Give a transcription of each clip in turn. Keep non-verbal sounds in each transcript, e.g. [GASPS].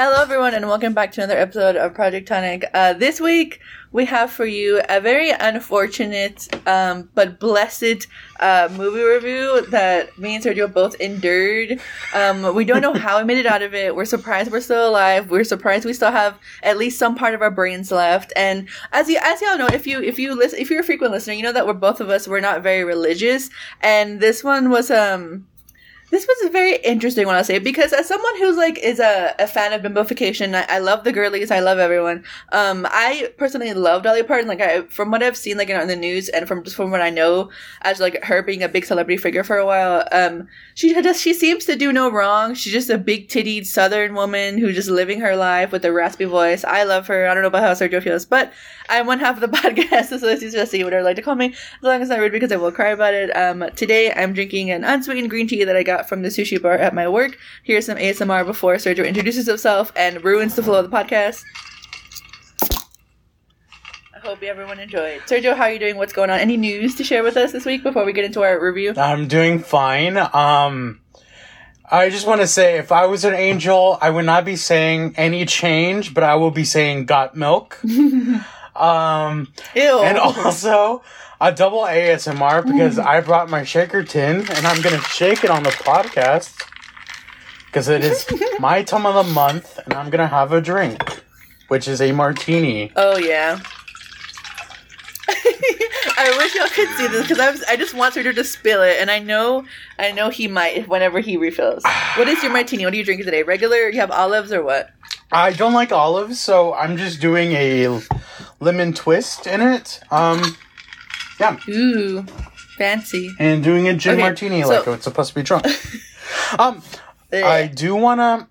Hello, everyone, and welcome back to another episode of Project Tonic. Uh, this week, we have for you a very unfortunate um, but blessed uh, movie review that me and Sergio both endured. Um, we don't know [LAUGHS] how we made it out of it. We're surprised we're still alive. We're surprised we still have at least some part of our brains left. And as you as y'all know, if you if you listen, if you're a frequent listener, you know that we're both of us we're not very religious, and this one was um this was a very interesting one, I'll say, because as someone who's like is a, a fan of bimbofication, I, I love the girlies, I love everyone. Um, I personally love Dolly Parton. Like, I from what I've seen, like in, the news, and from just from what I know, as like her being a big celebrity figure for a while, um, she just she seems to do no wrong. She's just a big tittied Southern woman who's just living her life with a raspy voice. I love her. I don't know about how Sergio feels, but I'm one half of the [LAUGHS] podcast, so is just see whatever they like to call me, as long as I read because I will cry about it. Um, today I'm drinking an unsweetened green tea that I got from the sushi bar at my work. Here's some ASMR before Sergio introduces himself and ruins the flow of the podcast. I hope everyone enjoyed. Sergio, how are you doing? What's going on? Any news to share with us this week before we get into our review? I'm doing fine. Um, I just want to say, if I was an angel, I would not be saying any change, but I will be saying got milk. [LAUGHS] um, Ew. and also a double ASMR because I brought my shaker tin and I'm gonna shake it on the podcast because it is [LAUGHS] my time of the month and I'm gonna have a drink, which is a martini. Oh yeah. [LAUGHS] I wish y'all could see this because I was, I just want Sergio to spill it, and I know I know he might whenever he refills. what is your martini? What are you drinking today? Regular? You have olives or what? I don't like olives, so I'm just doing a lemon twist in it. Um, yeah. Ooh, fancy. and doing a gin Okay, martini so- like it's supposed to be drunk. [LAUGHS] um, I do want to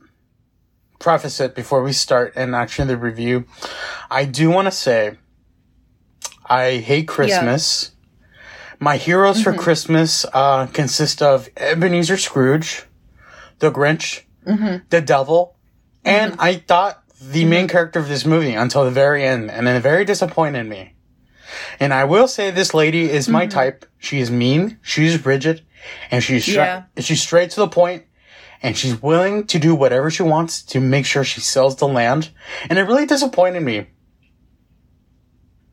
preface it before we start and actually the review. I do want to say I hate Christmas. My heroes Mm-hmm. for Christmas uh, consist of Ebenezer Scrooge, the Grinch, Mm-hmm. the Devil, and I thought the main character of this movie until the very end, and it very disappointed me. And I will say this lady is my mm-hmm. type. She is mean, she's rigid, and she's stra- Yeah. she's straight to the point, and she's willing to do whatever she wants to make sure she sells the land. And it really disappointed me.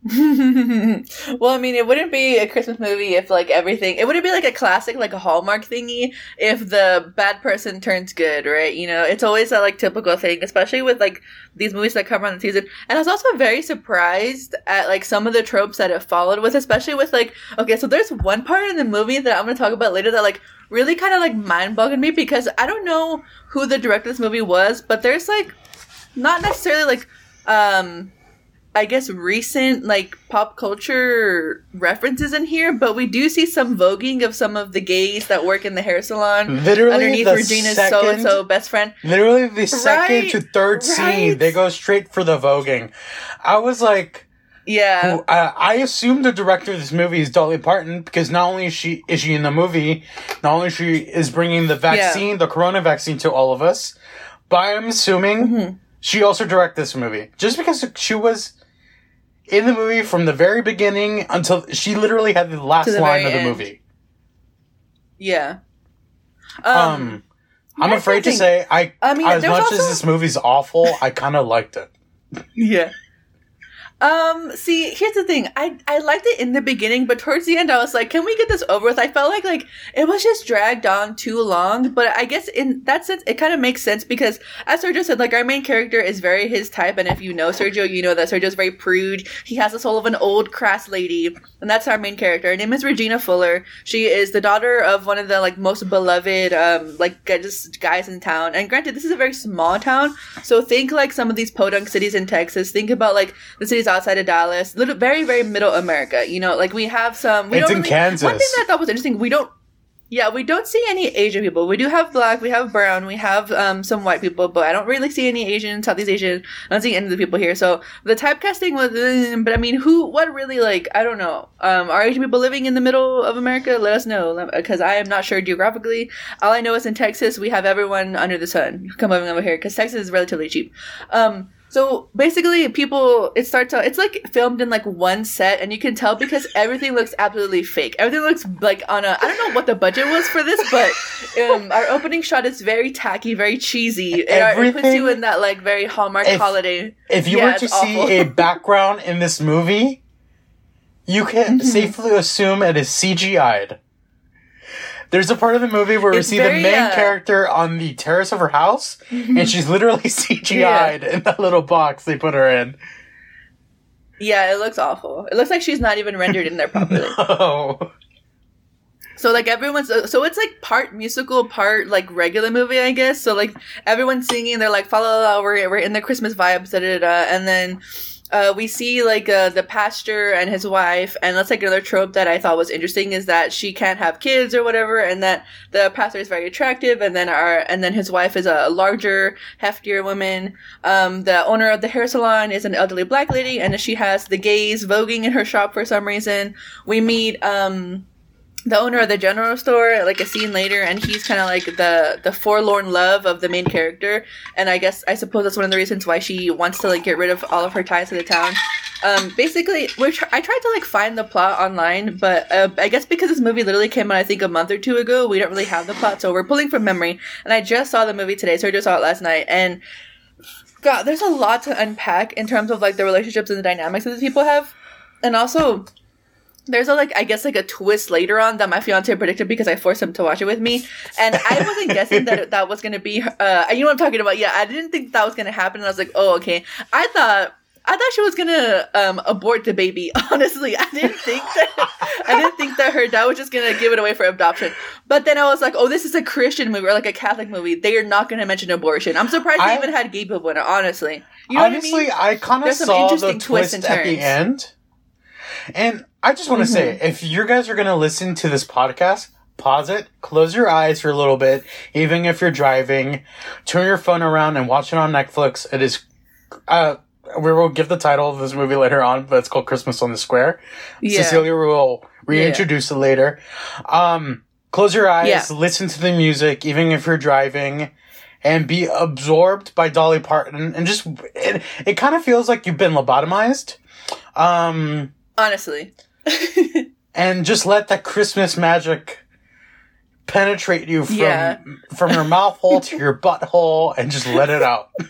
[LAUGHS] well, I mean, it wouldn't be a Christmas movie if like everything. It wouldn't be like a classic, like a Hallmark thingy, if the bad person turns good, right? You know, it's always that like typical thing, especially with like these movies that come around the season. And I was also very surprised at like some of the tropes that it followed with, especially with like okay, so there's one part in the movie that I'm gonna talk about later that like really kind of like mind bogged me because I don't know who the director of this movie was, but there's like not necessarily like um I guess recent like pop culture references in here, but we do see some voguing of some of the gays that work in the hair salon Literally, underneath the Regina's so and so best friend. Literally the second to third right. scene, they go straight for the voguing. I was like, Yeah, who- I, I assume the director of this movie is Dolly Parton because not only is she is she in the movie, not only she is bringing the vaccine, the corona vaccine to all of us, but I'm assuming Mm-hmm. she she also directed this movie just because she was in the movie from the very beginning until she literally had the last the line of the end. movie. yeah. Um, Um, I'm afraid to say I, I mean, as much as this movie's awful, I kind of liked it. [LAUGHS] yeah. Um, see, here's the thing. I I liked it in the beginning, but towards the end I was like, can we get this over with? I felt like like it was just dragged on too long, but I guess in that sense it kind of makes sense because as Sergio said, like our main character is very his type, and if you know Sergio, you know that Sergio's very prude. He has the soul of an old crass lady, and that's our main character. Her name is Regina Fuller. She is the daughter of one of the like most beloved um like just guys in town. And granted, this is a very small town, so think like some of these podunk cities in Texas. Think about like the cities outside of Dallas, little very very middle America. You know, like we have some. We It's don't in really- Kansas. One thing that I thought was interesting, we don't. Yeah, we don't see any Asian people. We do have black, we have brown, we have um, some white people, but I don't really see any Asian, Southeast Asian. I don't see any of the people here. So the typecasting was, eh, but I mean, who, what really, like, I don't know. Um, are Asian people living in the middle of America? Let us know, because I am not sure geographically. All I know is in Texas, we have everyone under the sun come over over here, because Texas is relatively cheap. Um, So basically, people it starts out. It's like filmed in like one set, and you can tell because everything looks absolutely fake. Everything looks like on a. I don't know what the budget was for this, but um, our opening shot is very tacky, very cheesy. It, it puts you in that like very Hallmark if, holiday. If you yeah, were to see a background in this movie, you can mm-hmm. safely assume it is CGI'd. There's a part of the movie where it's we see very, the main uh, character on the terrace of her house, [LAUGHS] and she's literally [LAUGHS] CGI'd yeah. in that little box they put her in. Yeah, it looks awful. It looks like she's not even rendered in there properly. [LAUGHS] no. So like everyone's so it's like part musical, part like regular movie, I guess. So like everyone's singing, they're like, "Follow, we're we're in the Christmas vibes," da da da, and then uh, we see like uh, the pastor and his wife, and that's like another trope that I thought was interesting is that she can't have kids or whatever, and that the pastor is very attractive, and then our and then his wife is a larger, heftier woman. Um, the owner of the hair salon is an elderly black lady, and she has the gays voguing in her shop for some reason. We meet um the owner of the general store like a scene later and he's kind of like the the forlorn love of the main character. And i guess i suppose that's one of the reasons why she wants to like get rid of all of her ties to the town. Um basically we're i tried to like find the plot online but uh, i guess because this movie literally came out i think a month or two ago we don't really have the plot so we're pulling from memory. And i just saw the movie today so i just saw it last night. And god there's a lot to unpack in terms of like the relationships and the dynamics that these people have. And also there's a like I guess like a twist later on that my fiance predicted because I forced him to watch it with me, and I wasn't guessing that [LAUGHS] that was gonna be. Uh, you know what I'm talking about? Yeah, I didn't think that was gonna happen. And I was like, oh okay. I thought I thought she was gonna um, abort the baby. [LAUGHS] Honestly, I didn't think that. I didn't think that her dad was just gonna give it away for adoption. But then I was like, oh, this is a Christian movie or like a Catholic movie. They are not gonna mention abortion. I'm surprised I, they even had gay people in it. Honestly, you know honestly, I, mean? I kind of saw the twist at the end, and I just want to mm-hmm. say, if you guys are going to listen to this podcast, pause it, close your eyes for a little bit, even if you're driving, turn your phone around and watch it on Netflix. It is, uh, we will give the title of this movie later on, but it's called Christmas on the Square. Yeah. Cecilia will reintroduce yeah. it later. Um, close your eyes, yeah. listen to the music, even if you're driving, and be absorbed by Dolly Parton, and just it, it kind of feels like you've been lobotomized. Um, honestly. And just let that Christmas magic penetrate you from yeah. from your mouth hole to your butthole and just let it out. [LAUGHS]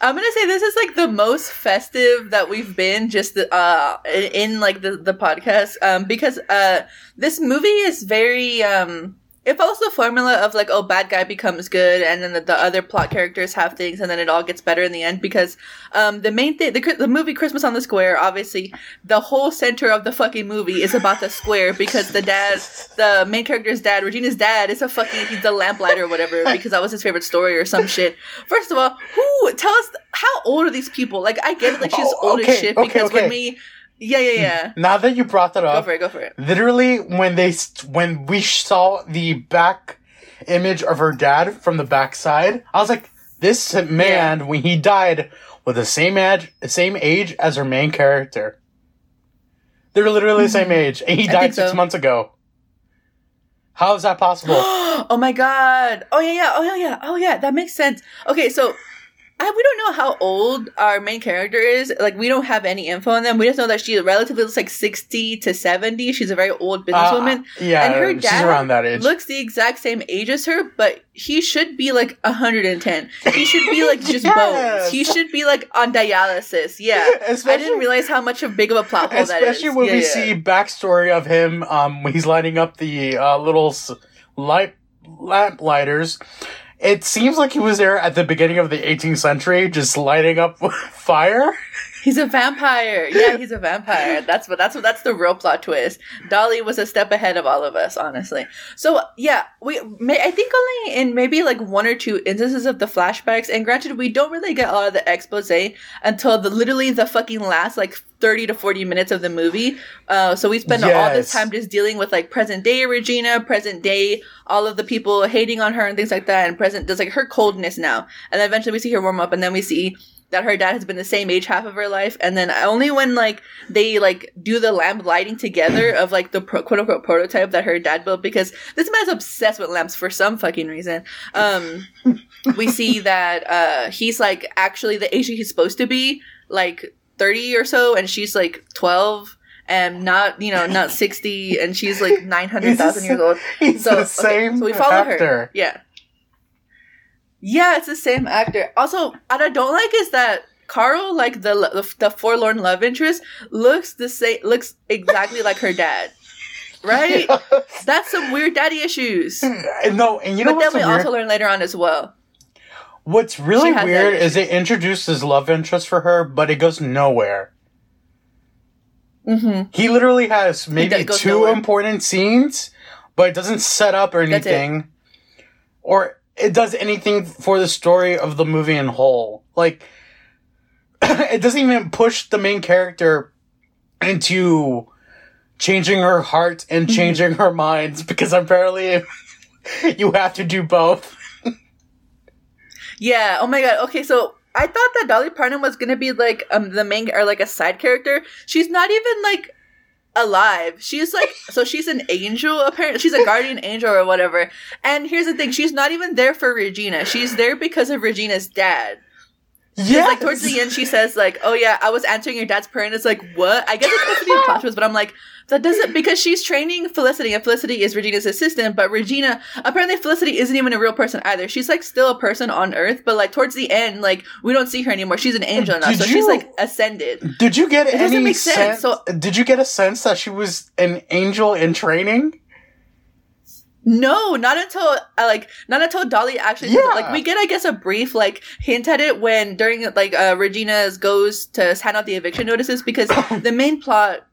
I'm gonna say this is like the most festive that we've been just uh in, in like the the podcast um because uh this movie is very um it follows the formula of like oh bad guy becomes good and then the, the, other plot characters have things and then it all gets better in the end because um the main thing the, the movie christmas on the square obviously the whole center of the fucking movie is about the square because the dad the main character's dad regina's dad is a fucking he's the lamplighter or whatever [LAUGHS] because that was his favorite story or some shit first of all who tell us how old are these people like i get it like she's oh, old okay, as shit because okay, okay. when we yeah, yeah, yeah. [LAUGHS] Now that you brought that up, go for it. Go for it. Literally, when they when we saw the back image of her dad from the backside, I was like, this man yeah. when he died was the same age, same age as her main character. They're literally the same [LAUGHS] age, and he died six so. months ago. How is that possible? [GASPS] oh my god! Oh yeah, yeah. Oh yeah, yeah. Oh yeah. That makes sense. Okay, so I, we don't know how old our main character is. Like, we don't have any info on them. We just know that she relatively looks like 60 to 70. She's a very old businesswoman. Uh, yeah, and her dad she's around that age. looks the exact same age as her, but he should be like 110. He should be like just yes. [LAUGHS] bones. He should be like on dialysis. Yeah. Especially, I didn't realize how much of big of a plot hole that is. Especially when yeah, we yeah. see backstory of him um, when he's lighting up the uh, little light lamp lighters it seems like he was there at the beginning of the 18th century, just lighting up [LAUGHS] fire. He's a vampire. Yeah, he's a vampire. That's what that's what that's the real plot twist. Dolly was a step ahead of all of us, honestly. So yeah, we may, I think only in maybe like one or two instances of the flashbacks. And granted, we don't really get a lot of the expose until the literally the fucking last like 30 to 40 minutes of the movie. Uh, so we spend yes. all this time just dealing with like present day Regina, present day, all of the people hating on her and things like that, and present, there's like her coldness now. And then eventually we see her warm up, and then we see that her dad has been the same age half of her life, and then only when like they like do the lamp lighting together of like the pro- quote unquote prototype that her dad built because this man's obsessed with lamps for some fucking reason. Um, [LAUGHS] we see that uh he's like actually the age he's supposed to be, like thirty or so, and she's like twelve and not you know not 60 and she's like [LAUGHS] 900,000 years old. [LAUGHS] So, the okay, same so we follow actor. her. Yeah. Yeah, it's the same actor. Also, what I don't like is that Carl, like the the, the forlorn love interest, looks the same looks exactly like her dad. Right? [LAUGHS] That's some weird daddy issues. [LAUGHS] no, and you know but then we weird? also learn later on as well. What's really She has that weird is they introduced his love interest for her, but it goes nowhere. Mm-hmm. He literally has maybe two nowhere. important scenes, but it doesn't set up or it. anything, or it does anything for the story of the movie in whole. Like, [CLEARS THROAT] it doesn't even push the main character into changing her heart and Mm-hmm. changing her minds because apparently [LAUGHS] you have to do both. Yeah. Oh my god. Okay, so I thought that Dolly Parton was gonna be like um the main or like a side character. She's not even like alive. She's like so she's an angel apparently. She's a guardian angel or whatever. And here's the thing: she's not even there for Regina. She's there because of Regina's dad. Yeah, Like towards the end, she says like, "Oh yeah, I was answering your dad's prayer," and it's like, "What?" I guess it's supposed to be a plot but I'm like, that doesn't because she's training Felicity, and Felicity is Regina's assistant, but Regina apparently Felicity isn't even a real person either. She's like still a person on Earth, but like towards the end, like we don't see her anymore. She's an angel now, Did so you- she's like ascended. Did you get It any make sense, sense? so- did you get a sense that she was an angel in training? No, not until uh, like not until Dolly actually. Yeah. like we get I guess a brief like hint at it when during like uh Regina's goes to hand out the eviction notices because [COUGHS] the main plot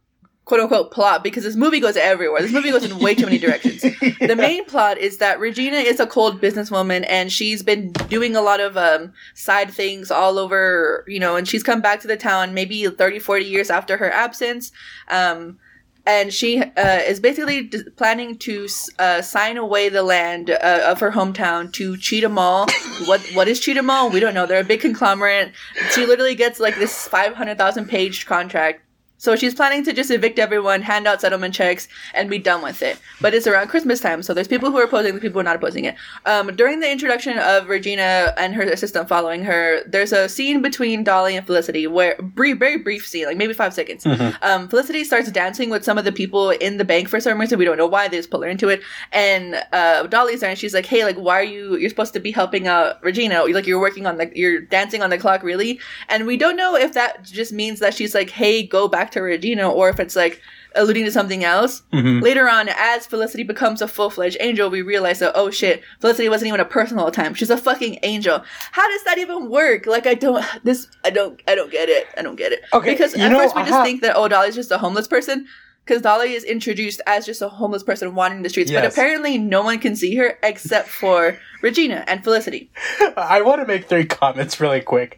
quote unquote plot because this movie goes everywhere. This movie goes in way too many directions. [LAUGHS] The main plot is that Regina is a cold businesswoman and she's been doing a lot of um side things all over, you know, and she's come back to the town maybe 30 40 years after her absence. Um and she uh, is basically d- planning to uh, sign away the land uh, of her hometown to Cheetah Mall. what what is Cheetah Mall? We don't know. They're a big conglomerate. She literally gets like this five hundred thousand page contract. So she's planning to just evict everyone, hand out settlement checks, and be done with it. But it's around Christmas time, so there's people who are opposing, the people who are not opposing it. Um, during the introduction of Regina and her assistant following her, there's a scene between Dolly and Felicity where brief, very brief scene, like maybe five seconds. Um, Felicity starts dancing with some of the people in the bank for some reason. We don't know why. They just pull her into it. And uh, Dolly's there, and she's like, "Hey, like, why are you? You're supposed to be helping out Regina. Like, you're working on the, you're dancing on the clock, really." And we don't know if that just means that she's like, "Hey, go back to Regina," or if it's like alluding to something else. Mhm. Later on, as Felicity becomes a full fledged angel, we realize that oh shit, Felicity wasn't even a person all the time. She's a fucking angel. How does that even work? Like I don't this I don't I don't get it. I don't get it. Okay, because at know, first we I just think that oh Dolly's just a homeless person. Because Dolly is introduced as just a homeless person wandering the streets, but apparently no one can see her except for Regina and Felicity. [LAUGHS] I want to make three comments really quick.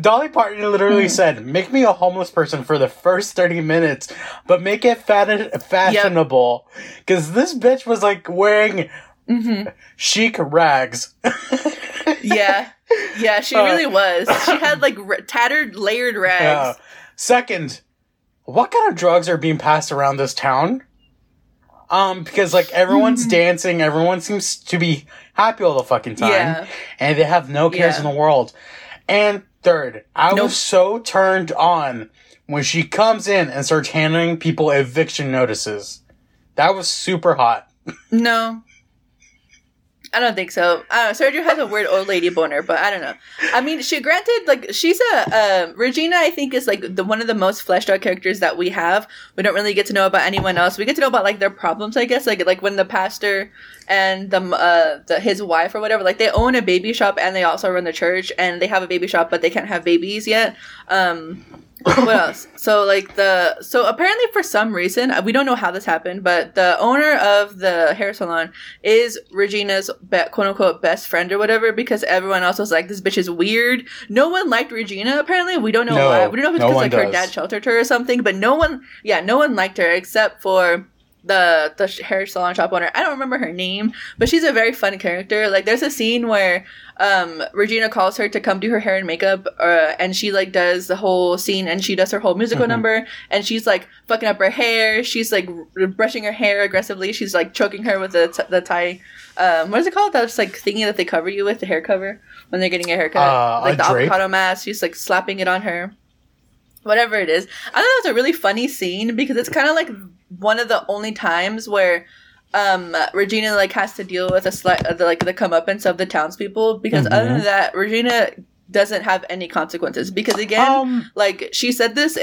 Dolly Parton literally Hmm. said, "Make me a homeless person for the first thirty minutes, but make it fat- fashionable." Because this bitch was like wearing hmm chic rags. [LAUGHS] Yeah, yeah, she Uh, really was. She had [LAUGHS] like r- tattered, layered Uh, rags. second, what kind of drugs are being passed around this town? Um, because like everyone's [LAUGHS] dancing, everyone seems to be happy all the fucking time, Yeah. and they have no cares Yeah. in the world. And third, I Nope. was so turned on when she comes in and starts handing people eviction notices. That was super hot. [LAUGHS] No. I don't think so. Know. Sergio has a weird old lady boner, but I don't know. I mean, she granted like she's a uh, Regina. I think is like the one of the most fleshed out characters that we have. We don't really get to know about anyone else. We get to know about like their problems, I guess. Like like when the pastor and the uh the his wife or whatever, like they own a baby shop and they also run the church and they have a baby shop, but they can't have babies yet. Um, what else? So like the so apparently for some reason uh, we don't know how this happened, but the owner of the hair salon is Regina's be- quote unquote best friend or whatever because everyone else was like this bitch is weird. No one liked Regina apparently. We don't know No, why. We don't know if it's no because like her dad sheltered her or something, but no one yeah no one liked her except for the the hair salon shop owner. I don't remember her name, but she's a very fun character. Like there's a scene where um Regina calls her to come do her hair and makeup, uh, and she like does the whole scene and she does her whole musical mm-hmm. number, and she's like fucking up her hair. She's like r- brushing her hair aggressively. She's like choking her with the t- the tie. Um, what is it called? That's like thingy that they cover you with the hair cover when they're getting a haircut, uh, like the drape? avocado mask. She's like slapping it on her whatever it is. I thought that was a really funny scene because it's kind of like one of the only times where um Regina like has to deal with a slight uh, the, like the comeuppance of the townspeople because mm-hmm. other than that Regina doesn't have any consequences because again um, like she said this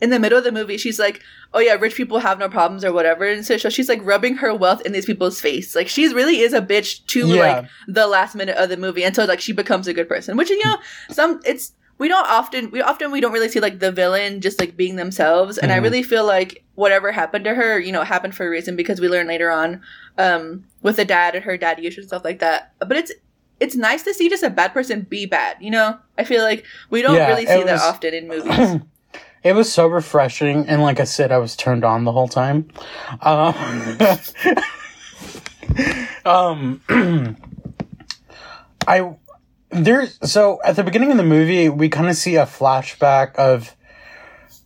in the middle of the movie she's like oh yeah rich people have no problems or whatever and so she's like rubbing her wealth in these people's face like she really is a bitch to yeah. like the last minute of the movie until like she becomes a good person which you know some it's we don't often we often we don't really see like the villain just like being themselves and mm-hmm. i really feel like whatever happened to her you know happened for a reason because we learn later on um with the dad and her daddy issues and stuff like that but it's it's nice to see just a bad person be bad you know? I feel like we don't yeah, really see was, that [CLEARS THROAT] often in movies. It was so refreshing and like i said i was turned on the whole time. Um, [LAUGHS] um [CLEARS THROAT] i there's so at the beginning of the movie, we kind of see a flashback of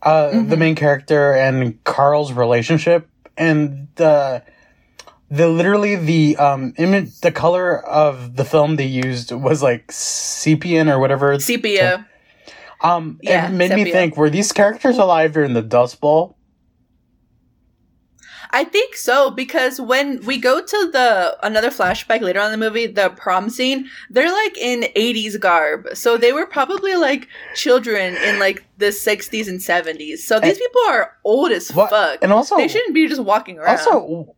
uh, mm-hmm. the main character and Carl's relationship, and the the literally the um image the color of the film they used was like sepia or whatever sepia. Um, yeah, it made sepia. me think: Were these characters alive during the Dust Bowl? I think so because when we go to the another flashback later on in the movie, the prom scene, they're like in 80s garb. So they were probably like children in like the 60s and 70s. So these and, people are old as what, fuck. And also they shouldn't be just walking around. Also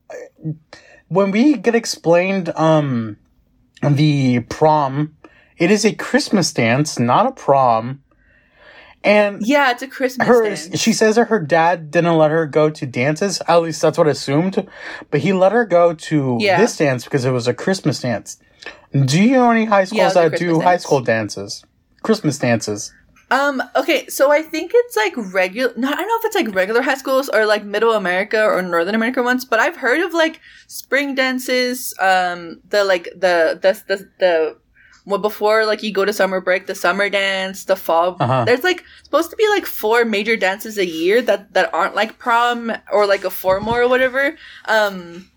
when we get explained um the prom, it is a Christmas dance, not a prom. And yeah, it's a Christmas her, dance. She says that her dad didn't let her go to dances. At least that's what I assumed. But he let her go to yeah. this dance because it was a Christmas dance. Do you know any high schools yeah, that do dance. high school dances? Christmas dances. Um, okay, so I think it's like regular, no, I don't know if it's like regular high schools or like middle America or Northern America ones, but I've heard of like spring dances, um, the like the, the, the, the well before like you go to summer break the summer dance the fall uh-huh. there's like supposed to be like four major dances a year that that aren't like prom or like a formal or whatever um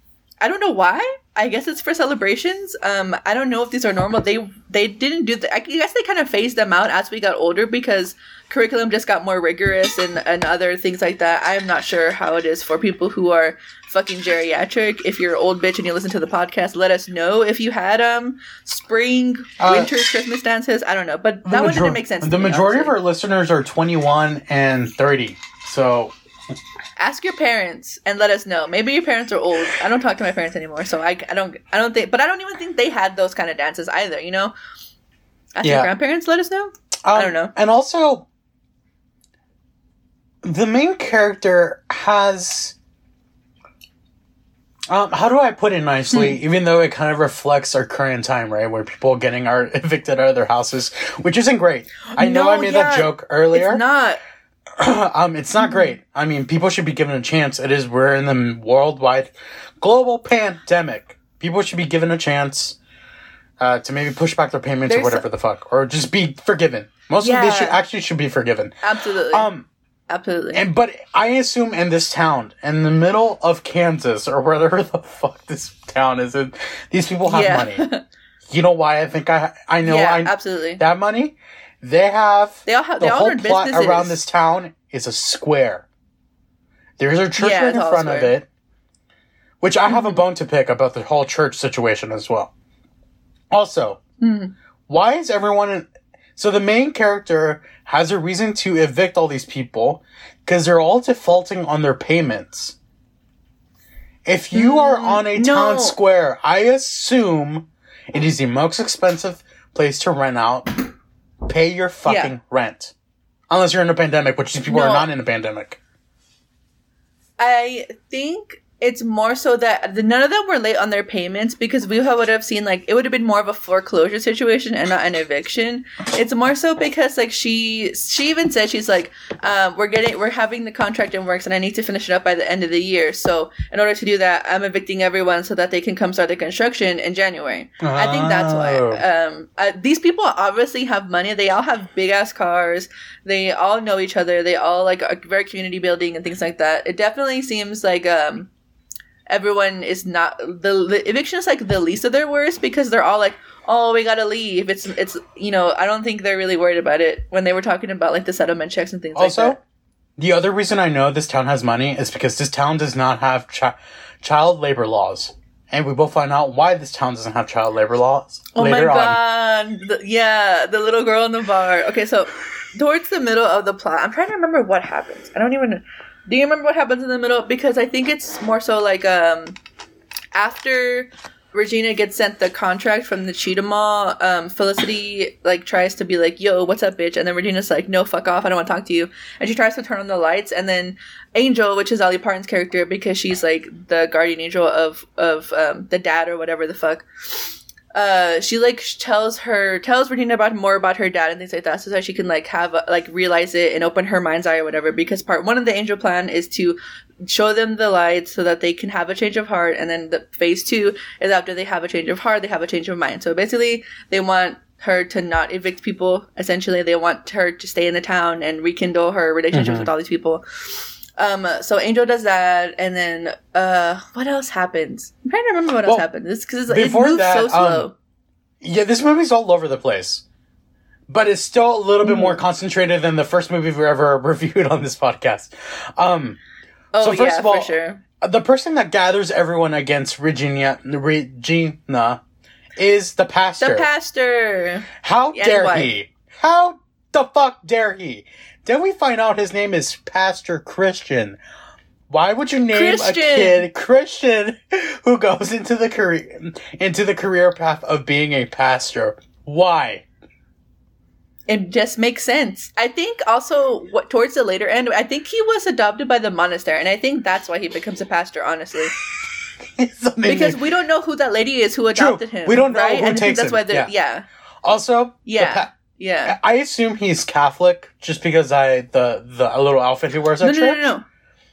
i don't know why i guess it's for celebrations um i don't know if these are normal they they didn't do that i guess they kind of phased them out as we got older because curriculum just got more rigorous and and other things like that i'm not sure how it is for people who are fucking geriatric. If you're an old bitch and you listen to the podcast, let us know if you had um spring, uh, winter, Christmas dances. I don't know, but that major- one didn't make sense. The majority of our listeners are 21 and 30, so ask your parents and let us know. Maybe your parents are old. I don't talk to my parents anymore, so I, I don't I don't think, but I don't even think they had those kind of dances either. You know, ask yeah. your grandparents. Let us know. Um, I don't know. And also, the main character has um, how do I put it nicely? Hmm. Even though it kind of reflects our current time, right, where people are getting are [LAUGHS] evicted out of their houses, which isn't great. I know I made yeah, that joke earlier. It's not. [CLEARS THROAT] um, it's not great. I mean, people should be given a chance. It is we're in the worldwide global pandemic. People should be given a chance uh, to maybe push back their payments There's or whatever the fuck, or just be forgiven. Most yeah. of these should actually should be forgiven. Absolutely. Um, Absolutely. And but I assume in this town, in the middle of Kansas or wherever the fuck this town is, in, these people have yeah. money. [LAUGHS] You know why I think I I know yeah, I absolutely that money they have. They all have the whole plot businesses. around this town is a square. There's a church yeah, right in front of it, which I have a bone to pick about the whole church situation as well. Also, mm-hmm. why is everyone in, so the main character has a reason to evict all these people because they're all defaulting on their payments. If you mm, are on a no. town square, I assume it is the most expensive place to rent out. Pay your fucking yeah. rent. Unless you're in a pandemic, which these people no. are not in a pandemic. I think it's more so that the, none of them were late on their payments because we would have seen like it would have been more of a foreclosure situation and not an eviction. It's more so because like she she even said she's like um, we're getting we're having the contract in works and I need to finish it up by the end of the year. So in order to do that, I'm evicting everyone so that they can come start the construction in January. Oh. I think that's why. Oh. Um, uh, these people obviously have money. They all have big ass cars. They all know each other. They all like are very community building and things like that. It definitely seems like um everyone is not the, the eviction is like the least of their worries because they're all like oh we gotta leave. It's it's you know i don't think they're really worried about it when they were talking about like the settlement checks and things also, like that. the other reason i know this town has money is because this town does not have chi- child labor laws. And we will find out why this town doesn't have child labor laws oh my god. The, yeah the little girl in the bar. Okay so towards the middle of the plot i'm trying to remember what happens i don't even do you remember what happens in the middle? Because I think it's more so like um after Regina gets sent the contract from the Cheetah Mall, um, Felicity like tries to be like, "Yo, what's up, bitch?" And then Regina's like, "No, fuck off! I don't want to talk to you." And she tries to turn on the lights, and then Angel, which is Dolly Parton's character, because she's like the guardian angel of of um, the dad or whatever the fuck uh, she like tells her tells Regina about more about her dad and things like that, so that she can like have like realize it and open her mind's eye or whatever. Because part one of the angel plan is to show them the light so that they can have a change of heart, and then the phase two is after they have a change of heart, they have a change of mind. So basically, they want her to not evict people. Essentially, they want her to stay in the town and rekindle her relationships mm-hmm. with all these people. Um, so Angel does that, and then uh, what else happens? I'm trying to remember what well, else happened. This because it moves that, so slow. Um, yeah, this movie's all over the place, but it's still a little mm. bit more mm-hmm. concentrated than the first movie we ever [LAUGHS] reviewed on this podcast. Um, oh so first yeah, of all, for sure. The person that gathers everyone against Regina, Regina, is the pastor. The pastor. How yeah, dare he? How the fuck dare he? Then we find out his name is Pastor Christian. Why would you name Christian. a kid Christian who goes into the career into the career path of being a pastor? Why? It just makes sense. I think also what towards the later end, I think he was adopted by the monastery, and I think that's why he becomes a pastor. Honestly, [LAUGHS] because we don't know who that lady is who adopted True. him. We don't know right? who and takes that's him. Why yeah. yeah. Also, yeah. Yeah. I assume he's Catholic just because I the the little outfit he wears at no, church. No, no, no.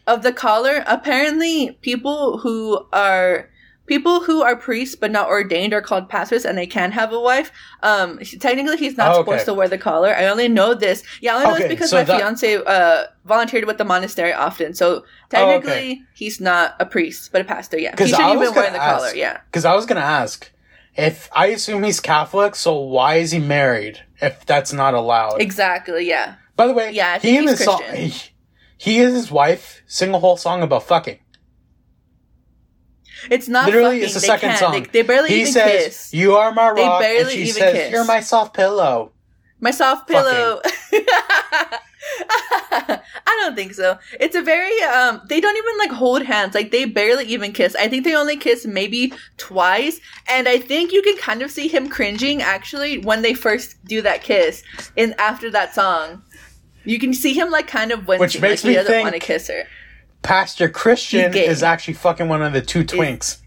Of the collar, apparently people who are people who are priests but not ordained are called pastors and they can have a wife. Um technically he's not oh, okay. supposed to wear the collar. I only know this. Yeah, I only know okay, this because so my that... fiance uh volunteered with the monastery often. So technically oh, okay. he's not a priest, but a pastor, yeah. He shouldn't even wear the ask, collar, yeah. Because I was gonna ask if I assume he's Catholic, so why is he married if that's not allowed? Exactly. Yeah. By the way, yeah, he and his song, he, he and his wife sing a whole song about fucking. It's not literally. Fucking. It's the they second can. song. They, they barely he even says, kiss. "You are my rock," they barely and she even says, kiss. "You're my soft pillow." My soft pillow. [LAUGHS] [LAUGHS] I don't think so. It's a very um they don't even like hold hands. Like they barely even kiss. I think they only kiss maybe twice. And I think you can kind of see him cringing actually when they first do that kiss in after that song. You can see him like kind of wincing, Which makes like, me he doesn't want to kiss her. Pastor Christian is actually fucking one of the two twinks. It's,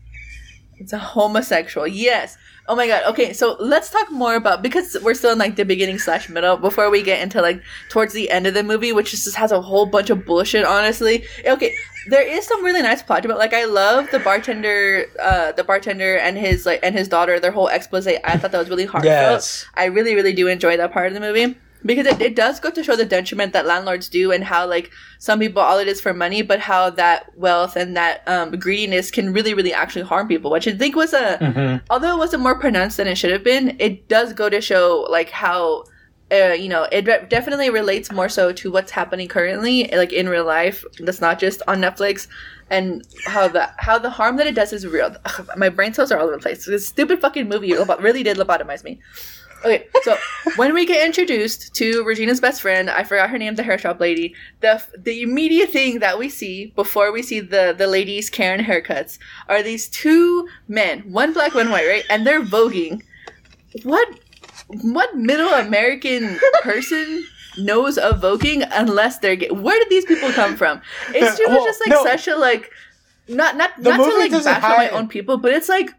it's a homosexual. Yes. Oh my god. Okay, so let's talk more about because we're still in like the beginning slash middle before we get into like towards the end of the movie, which just has a whole bunch of bullshit. Honestly, okay, there is some really nice plot about. Like, I love the bartender, uh, the bartender and his like and his daughter. Their whole expose. I thought that was really heartfelt. Yes. I really, really do enjoy that part of the movie because it, it does go to show the detriment that landlords do and how like some people all it is for money but how that wealth and that um, greediness can really really actually harm people which i think was a mm-hmm. although it wasn't more pronounced than it should have been it does go to show like how uh, you know it re- definitely relates more so to what's happening currently like in real life that's not just on netflix and how the how the harm that it does is real. Ugh, my brain cells are all over the place. This stupid fucking movie really did lobotomize me Okay, so when we get introduced to Regina's best friend, I forgot her name, the hair shop lady. The the immediate thing that we see before we see the the ladies Karen haircuts are these two men, one black, one white, right? And they're voguing. What what middle American person knows of voguing unless they're gay? Where did these people come from? It's just, well, just like no. such a like not not The not to like bash on my own people, but it's like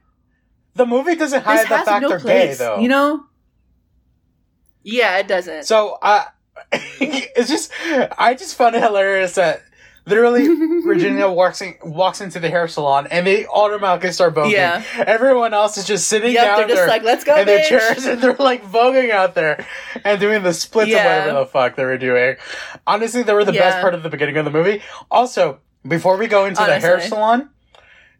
The movie doesn't hide the fact no they're place. gay, though. You know? Yeah, it doesn't. So, uh, [LAUGHS] it's just, I just found it hilarious that literally [LAUGHS] Regina walks in, walks into the hair salon and they automatically start voguing. Yeah. Everyone else is just sitting Yep, down they're just like, "Let's go, in their chairs and they're like voguing out there and doing the splits Yeah. or whatever the fuck they were doing. Honestly, they were the best part of the beginning of the movie. Also, before we go into the hair salon,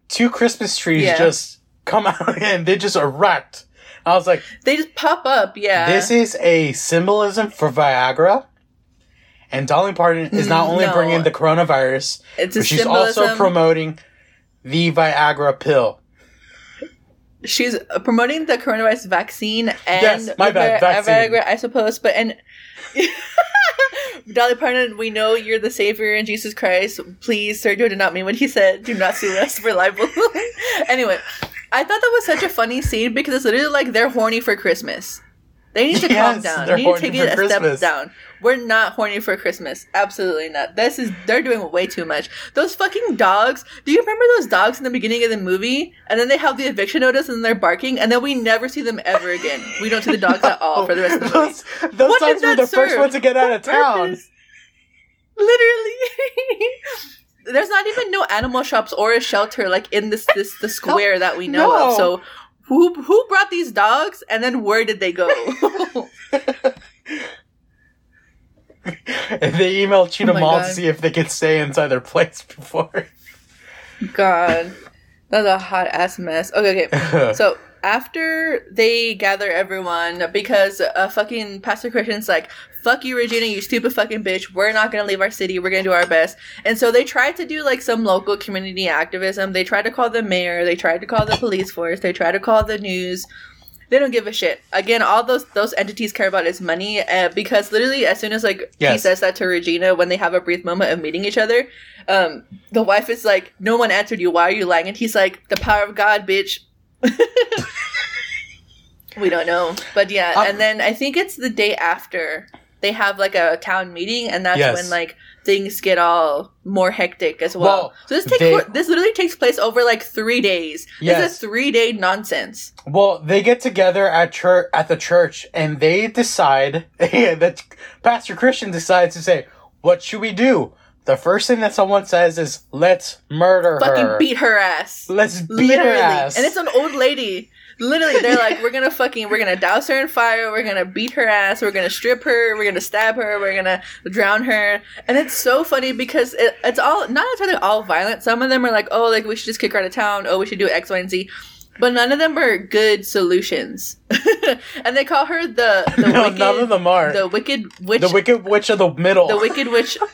two Christmas trees Yeah. just come [LAUGHS] out and they just erect. I was like, they just pop up. Yeah. this is a symbolism for Viagra. And Dolly Parton is not Mm, only no. bringing the coronavirus, it's a but she's symbolism. also promoting the Viagra pill. she's uh, promoting the coronavirus vaccine and Yes, my bad, Vi- vaccine. Viagra, I suppose. But and [LAUGHS] Dolly Parton, we know you're the savior in Jesus Christ. Please, Sergio did not mean what he said. Do not sue us for libel. [LAUGHS] anyway, I thought that was such a funny scene because it's literally like they're horny for Christmas. They need to calm down. they're need to take it a Christmas. step down. We're not horny for Christmas. Absolutely not. This is they're doing way too much. Those fucking dogs. Do you remember those dogs in the beginning of the movie? And then they have the eviction notice and they're barking, and then we never see them ever again. We don't see the dogs at all for the rest of the [LAUGHS] movie. those dogs were the first ones to get out of town. Literally. [LAUGHS] There's not even no animal shops or a shelter like in this this the square that we know No. of. So who who brought these dogs and then where did they go? And [LAUGHS] they emailed Cheetah Oh Mall God. to see if they could stay inside their place before. God. That's a hot ass mess. Okay, okay. [LAUGHS] So after they gather everyone, because uh, fucking Pastor Christian's like, fuck you, Regina, you stupid fucking bitch. We're not gonna leave our city. We're gonna do our best. And so they tried to do like some local community activism. They tried to call the mayor. They tried to call the police force. They tried to call the news. They don't give a shit. Again, all those those entities care about is money. Uh, because literally, as soon as like he says that to Regina when they have a brief moment of meeting each other, um, the wife is like, "No one answered you. Why are you lying?" And he's like, "The power of God, bitch." [LAUGHS] we don't know, but yeah. Um, and then I think it's the day after they have like a town meeting, and that's Yes. when like things get all more hectic as well. Well, so this takes they- this literally takes place over like three days. Yes. This is three day nonsense. Well, they get together at church at the church and they decide [LAUGHS] that Pastor Christian decides to say, "What should we do?" The first thing that someone says is, "Let's murder her. Fucking her. beat her ass. Let's beat literally. her ass." And it's an old lady. Literally, they're like, we're gonna fucking, we're gonna douse her in fire, we're gonna beat her ass, we're gonna strip her, we're gonna stab her, we're gonna drown her. And it's so funny because it, it's all, not entirely all violent. Some of them are like, oh, like we should just kick her out of town, oh, we should do X, Y, and Z. But none of them are good solutions. [LAUGHS] and they call her the, the [LAUGHS] no, wicked, none of them are. the wicked witch, the Wicked Witch of the Middle. the Wicked Witch. [LAUGHS]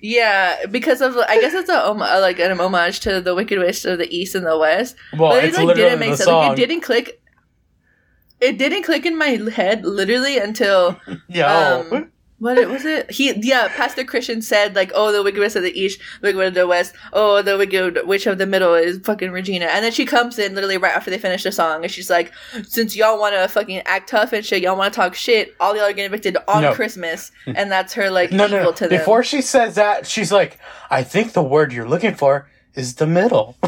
Yeah, because of I guess it's a like an homage to the Wicked Witch of the East and the West. well, but it it's like literally didn't make the sense. song. Like it didn't click. It didn't click in my head literally until [LAUGHS] Yo. um, what it was it? He yeah, Pastor Christian said like, oh, the Wicked Witch of the East, the Wicked Witch of the West, oh, the Wicked Witch of the Middle is fucking Regina, and then she comes in literally right after they finish the song, and she's like, since y'all want to fucking act tough and shit, y'all want to talk shit, all y'all are getting evicted on No. Christmas, [LAUGHS] and that's her like no, no, no. to them. Before she says that, she's like, "I think the word you're looking for is the middle." [LAUGHS]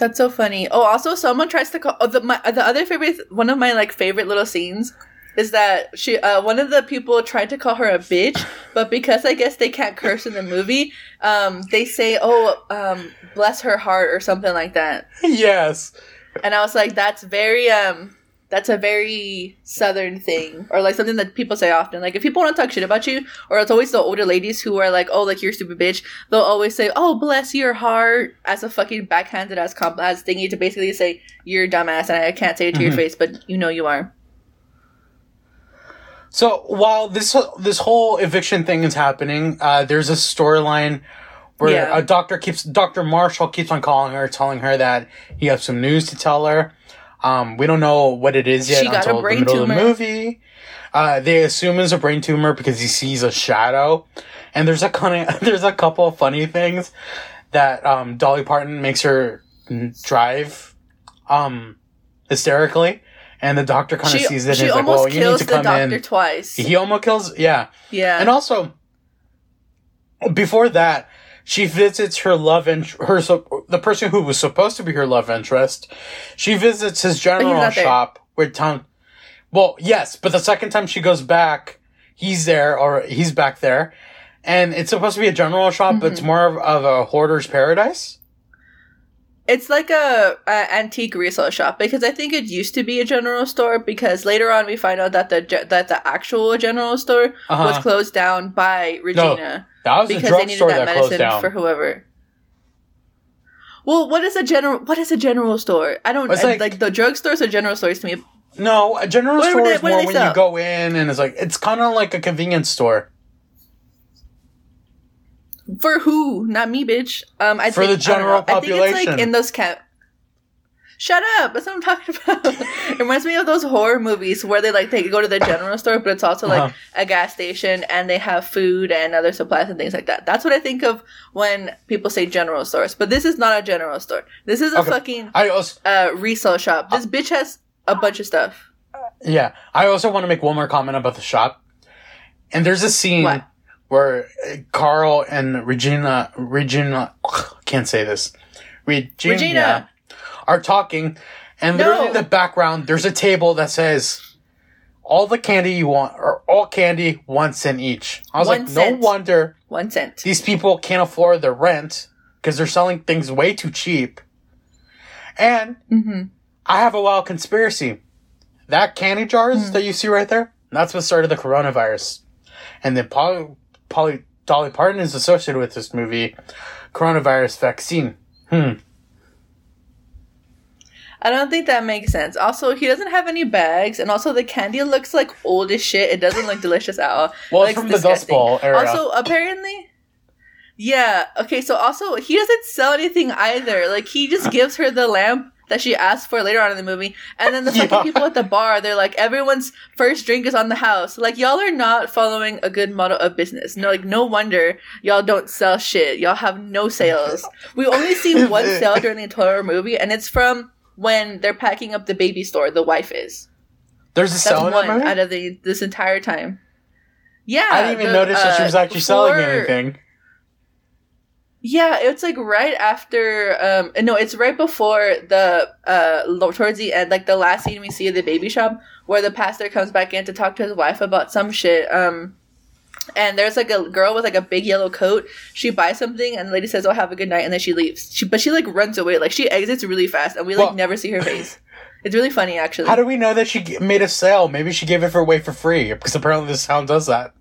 That's so funny. Oh, also, someone tries to call. Oh, the my the other favorite one of my like favorite little scenes is that she uh one of the people tried to call her a bitch, but because I guess they can't curse in the movie, um, they say, "Oh, um, bless her heart" or something like that. [LAUGHS] yes. And I was like, "That's very um." That's a very southern thing, or like something that people say often. Like if people want to talk shit about you, or it's always the older ladies who are like, "Oh, like you're a stupid bitch." They'll always say, "Oh, bless your heart," as a fucking backhanded as comp as thingy to basically say you're a dumbass, and I can't say it to your Mhm. face, but you know you are. So while this this whole eviction thing is happening, uh, there's a storyline where Yeah. a doctor keeps Doctor Marshall keeps on calling her, telling her that he has some news to tell her. Um, we don't know what it is yet She got a until the brain middle of the tumor. movie. Uh, they assume it's a brain tumor because he sees a shadow, and there's a kind of [LAUGHS] there's a couple of funny things that um, Dolly Parton makes her drive um, hysterically, and the doctor kind of sees it she and is like, almost "Well, you need kills to the come doctor in." twice. He almost kills, yeah. yeah, And also, before that, she visits her love and her so, the person who was supposed to be her love interest. She visits his general there. shop where town. Well, yes, but the second time she goes back, he's there or he's back there, and it's supposed to be a general shop, but Mm-hmm. it's more of, of a hoarder's paradise. It's like a, a antique resale shop because I think it used to be a general store because later on we find out that the that the actual general store was Uh-huh. closed down by Regina That was a because they needed drugstore that that closed medicine down. for whoever. Well, what is a general? What is a general store? I don't It's I- like- like, the drugstores are general stores to me. no, a general What store they- is more when sell? you go in and it's like it's kind of like a convenience store. For who? Not me, bitch. Um, I For think, the general don't. I think it's population. like in those camp. Shut up! That's what I'm talking about. [LAUGHS] it reminds me of those horror movies where they like they go to the general store, but it's also like Uh-huh. a gas station, and they have food and other supplies and things like that. That's what I think of when people say general stores. But this is not a general store. This is a Okay. fucking I also uh, resale shop. This bitch has a bunch of stuff. Yeah, I also want to make one more comment about the shop. And there's a scene What? where uh, Carl and Regina, Regina, [SIGHS] can't say this, Regina, Regina. Are talking, and No. literally in the background, there's a table that says, "All the candy you want, or all candy, one cent each." I was One like, cent. no wonder One cent. these people can't afford their rent because they're selling things way too cheap. And Mm-hmm. I have a wild conspiracy. That candy jars Hmm. that you see right there, that's what started the coronavirus. And then Polly, Polly, Dolly Parton is associated with this movie, coronavirus vaccine. Hmm. I don't think that makes sense. Also, he doesn't have any bags, and also the candy looks like old as shit. It doesn't look delicious at all. Well, It it's from the Dust. Bowl era. Also, apparently, yeah. Okay, so also he doesn't sell anything either. Like he just [LAUGHS] gives her the lamp that she asked for later on in the movie, and then the fucking Yeah. people at the bar, they're like, everyone's first drink is on the house. Like y'all are not following a good model of business. No, like no wonder y'all don't sell shit. Y'all have no sales. We only see [LAUGHS] one sale during the entire movie, and it's from when they're packing up the baby store. The wife is. There's a That's sell in one out of the this entire time. Yeah, I didn't even the, notice that she uh, was actually selling before- anything. Yeah, it's like right after. Um, no, it's right before the uh towards the end, like the last scene we see of the baby shop, where the pastor comes back in to talk to his wife about some shit. Um, and there's like a girl with like a big yellow coat. She buys something, and the lady says, "Oh, have a good night," and then she leaves. She, but she like runs away, like she exits really fast, and we like Well- never see her face. [LAUGHS] It's really funny, actually. How do we know that she made a sale? Maybe she gave it for away for free because apparently this town does that.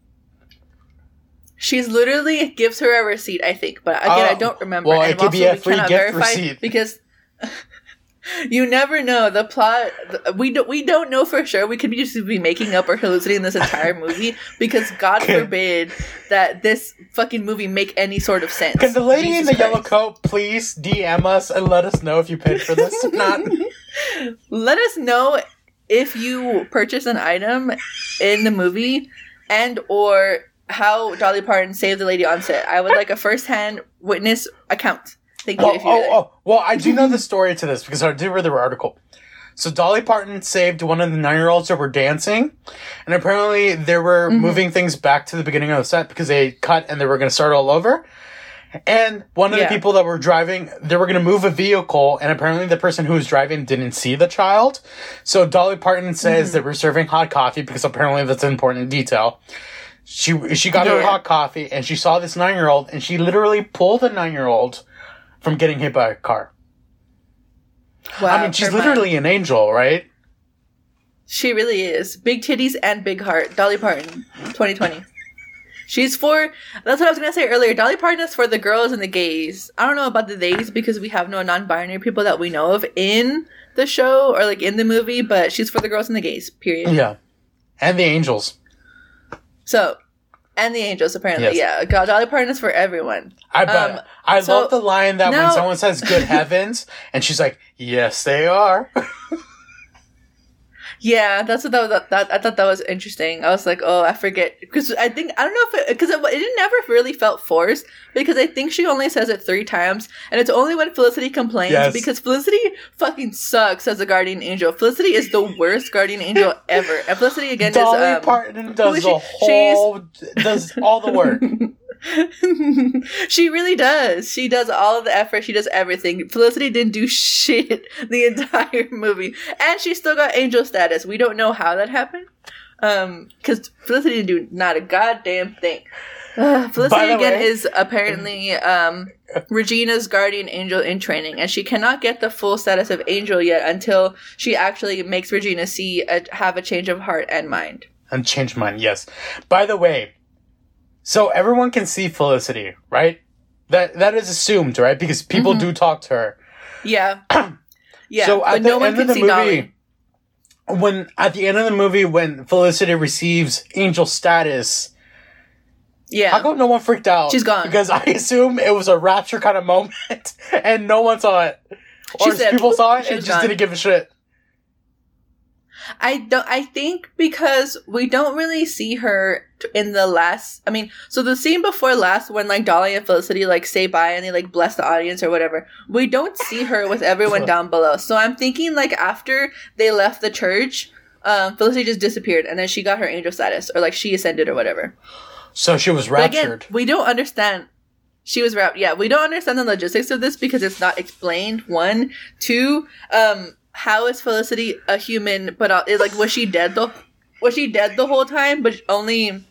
She's literally gives her a receipt, I think, but again, I Oh, don't remember. well, and it could be a free gift receipt. because you never know the plot. We don't we don't know for sure. We could be just be making up or hallucinating this entire movie because God forbid that this fucking movie make any sort of sense. Can the lady in Jesus the yellow coat please DM us and let us know if you paid for this or not? [LAUGHS] [LAUGHS] let us know if you purchase an item in the movie and or how Dolly Parton saved the lady on set. I would like a first-hand witness account. Thank you. Oh, you oh, oh, well, I do know the story to this because I did read the article. So Dolly Parton saved one of the nine-year-olds that were dancing, and apparently they were Mm-hmm. moving things back to the beginning of the set because they cut and they were going to start all over. And one of Yeah. the people that were driving, they were going to move a vehicle, and apparently the person who was driving didn't see the child. So Dolly Parton says Mm-hmm. they were serving hot coffee because apparently that's an important detail. She she got her hot coffee and she saw this nine year old and she literally pulled the nine year old from getting hit by a car. Wow, I mean, she's her mind. literally an angel, right? She really is. Big titties and big heart. Dolly Parton, 2020. She's for. That's what I was gonna say earlier. Dolly Parton is for the girls and the gays. I don't know about the theys because we have no non-binary people that we know of in the show or like in the movie, but she's for the girls and the gays. Period. Yeah. And the angels. So, and the angels apparently. Yes. Yeah, God, Dolly Parton is for everyone. I bet. Um, I so- love the line that when someone says good [LAUGHS] heavens and she's like, yes, they are. [LAUGHS] Yeah, that's what that was. That, I thought that was interesting. I was like, oh, I forget because I think I don't know if it because it, it never really felt forced because I think she only says it three times and it's only when Felicity complains Yes. because Felicity fucking sucks as a guardian angel. Felicity is the worst guardian angel ever, and Felicity again Dolly is um, Parton does the she? She's- whole, does all the work. [LAUGHS] [LAUGHS] she really does. She does all of the effort. She does everything. Felicity didn't do [LAUGHS] shit the entire movie, and she still got angel status. We don't know how that happened, um, because Felicity didn't do not a goddamn thing. Uh, [SIGHS] Felicity again way, is apparently um, Regina's guardian angel in training, and she cannot get the full status of angel yet until she actually makes Regina see a, have a change of heart and mind. And change mind, yes. By the way, so everyone can see Felicity, right? That that is assumed, right? Because people mm-hmm. do talk to her. Yeah. [CLEARS THROAT] yeah. So at the no end of the movie, Dolly. when at the end of the movie, when Felicity receives angel status, yeah, how come no one freaked out? She's gone because I assume it was a rapture kind of moment, [LAUGHS] and no one saw it, or said, people saw it and just gone. didn't give a shit. I don't. I think because we don't really see her in the last. I mean, so the scene before last, when like Dolly and Felicity like say bye and they like bless the audience or whatever, we don't see her with everyone [LAUGHS] down below. So I'm thinking like after they left the church, um, Felicity just disappeared and then she got her angel status or like she ascended or whatever. So she was raptured. Again, we don't understand. She was wrapped. Yeah, we don't understand the logistics of this because it's not explained. One, two. Um, how is Felicity a human? But uh, like, was she dead the? Was she dead the whole time? But only,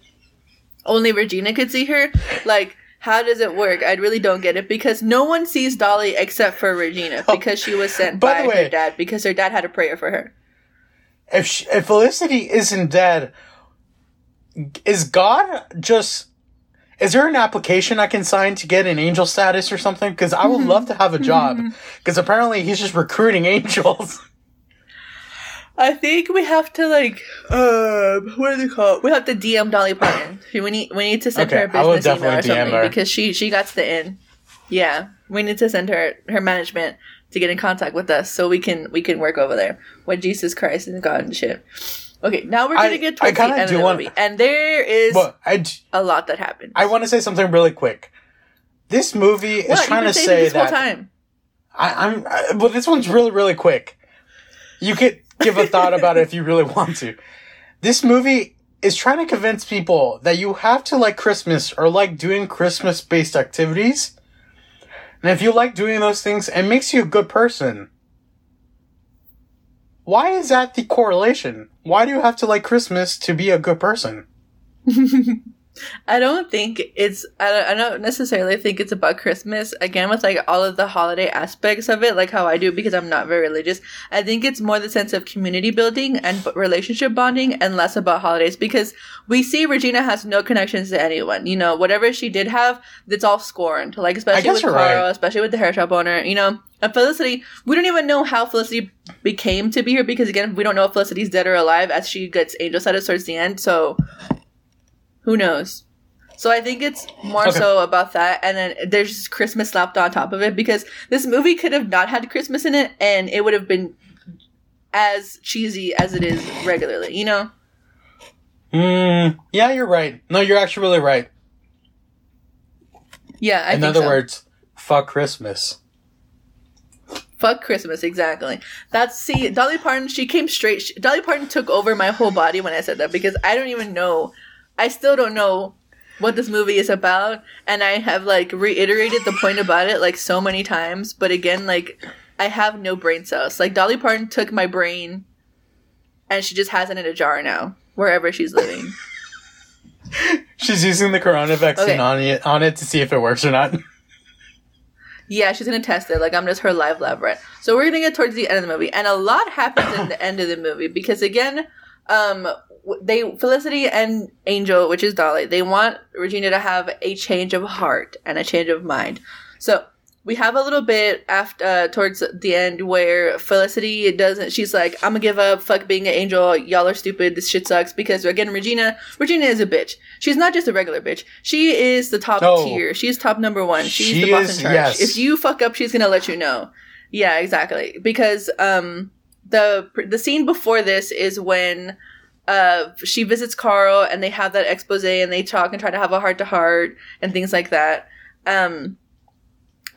only Regina could see her. Like, how does it work? I really don't get it because no one sees Dolly except for Regina oh, because she was sent by, by way, her dad because her dad had a prayer for her. If she, if Felicity isn't dead, is God just is there an application I can sign to get an angel status or something? Because I would love to have a job. Because apparently he's just recruiting angels. [LAUGHS] I think we have to like, um, what do they call? We have to DM Dolly Parton. We need we need to send okay, her a business email or something her. because she she got the in. Yeah, we need to send her her management to get in contact with us so we can we can work over there with Jesus Christ and God and shit. Okay, now we're gonna I, get towards the end of the want, movie, and there is a lot that happens. I want to say something really quick. This movie is trying to say that Whole time. I, am well. This one's really really quick. You could give a thought about it if you really want to. This movie is trying to convince people that you have to like Christmas or like doing Christmas based activities. And if you like doing those things, it makes you a good person. Why is that the correlation? Why do you have to like Christmas to be a good person? [LAUGHS] I don't think it's. I don't, I don't necessarily think it's about Christmas. Again, with like all of the holiday aspects of it, like how I do because I'm not very religious. I think it's more the sense of community building and relationship bonding, and less about holidays because we see Regina has no connections to anyone. You know, whatever she did have, it's all scorned. Like especially with Carl, right. especially with the hair shop owner. You know, and Felicity, we don't even know how Felicity became to be here because again, we don't know if Felicity's dead or alive as she gets angel status towards the end. So who knows? So I think it's more okay. so about that, and then there's just Christmas slapped on top of it because this movie could have not had Christmas in it, and it would have been as cheesy as it is regularly. You know? Mm, yeah, you're right. No, you're actually really right. Yeah, I in other so. words, fuck Christmas. Fuck Christmas, exactly. That's see, Dolly Parton. She came straight. She, Dolly Parton took over my whole body when I said that because I don't even know I still don't know what this movie is about, and I have like reiterated the point about it like so many times, but again, like I have no brain cells. Like Dolly Parton took my brain, and she just has it in a jar now, wherever she's living. [LAUGHS] she's using the corona vaccine okay. on it on it to see if it works or not. [LAUGHS] Yeah, she's gonna test it. Like I'm just her live lab rat. So we're gonna get towards the end of the movie, and a lot happens in the [COUGHS] end of the movie because again, um, they Felicity and Angel, which is Dolly, they want Regina to have a change of heart and a change of mind. So we have a little bit after uh, towards the end where Felicity doesn't. She's like, "I'm gonna give up. Fuck being an angel. Y'all are stupid. This shit sucks." Because again, Regina, Regina is a bitch. She's not just a regular bitch. She is the top no. tier. She's top number one. She's she the boss is, in charge. Yes. If you fuck up, she's gonna let you know. Yeah, exactly. Because um, the the scene before this is when uh, she visits Carl and they have that expose and they talk and try to have a heart to heart and things like that. Um,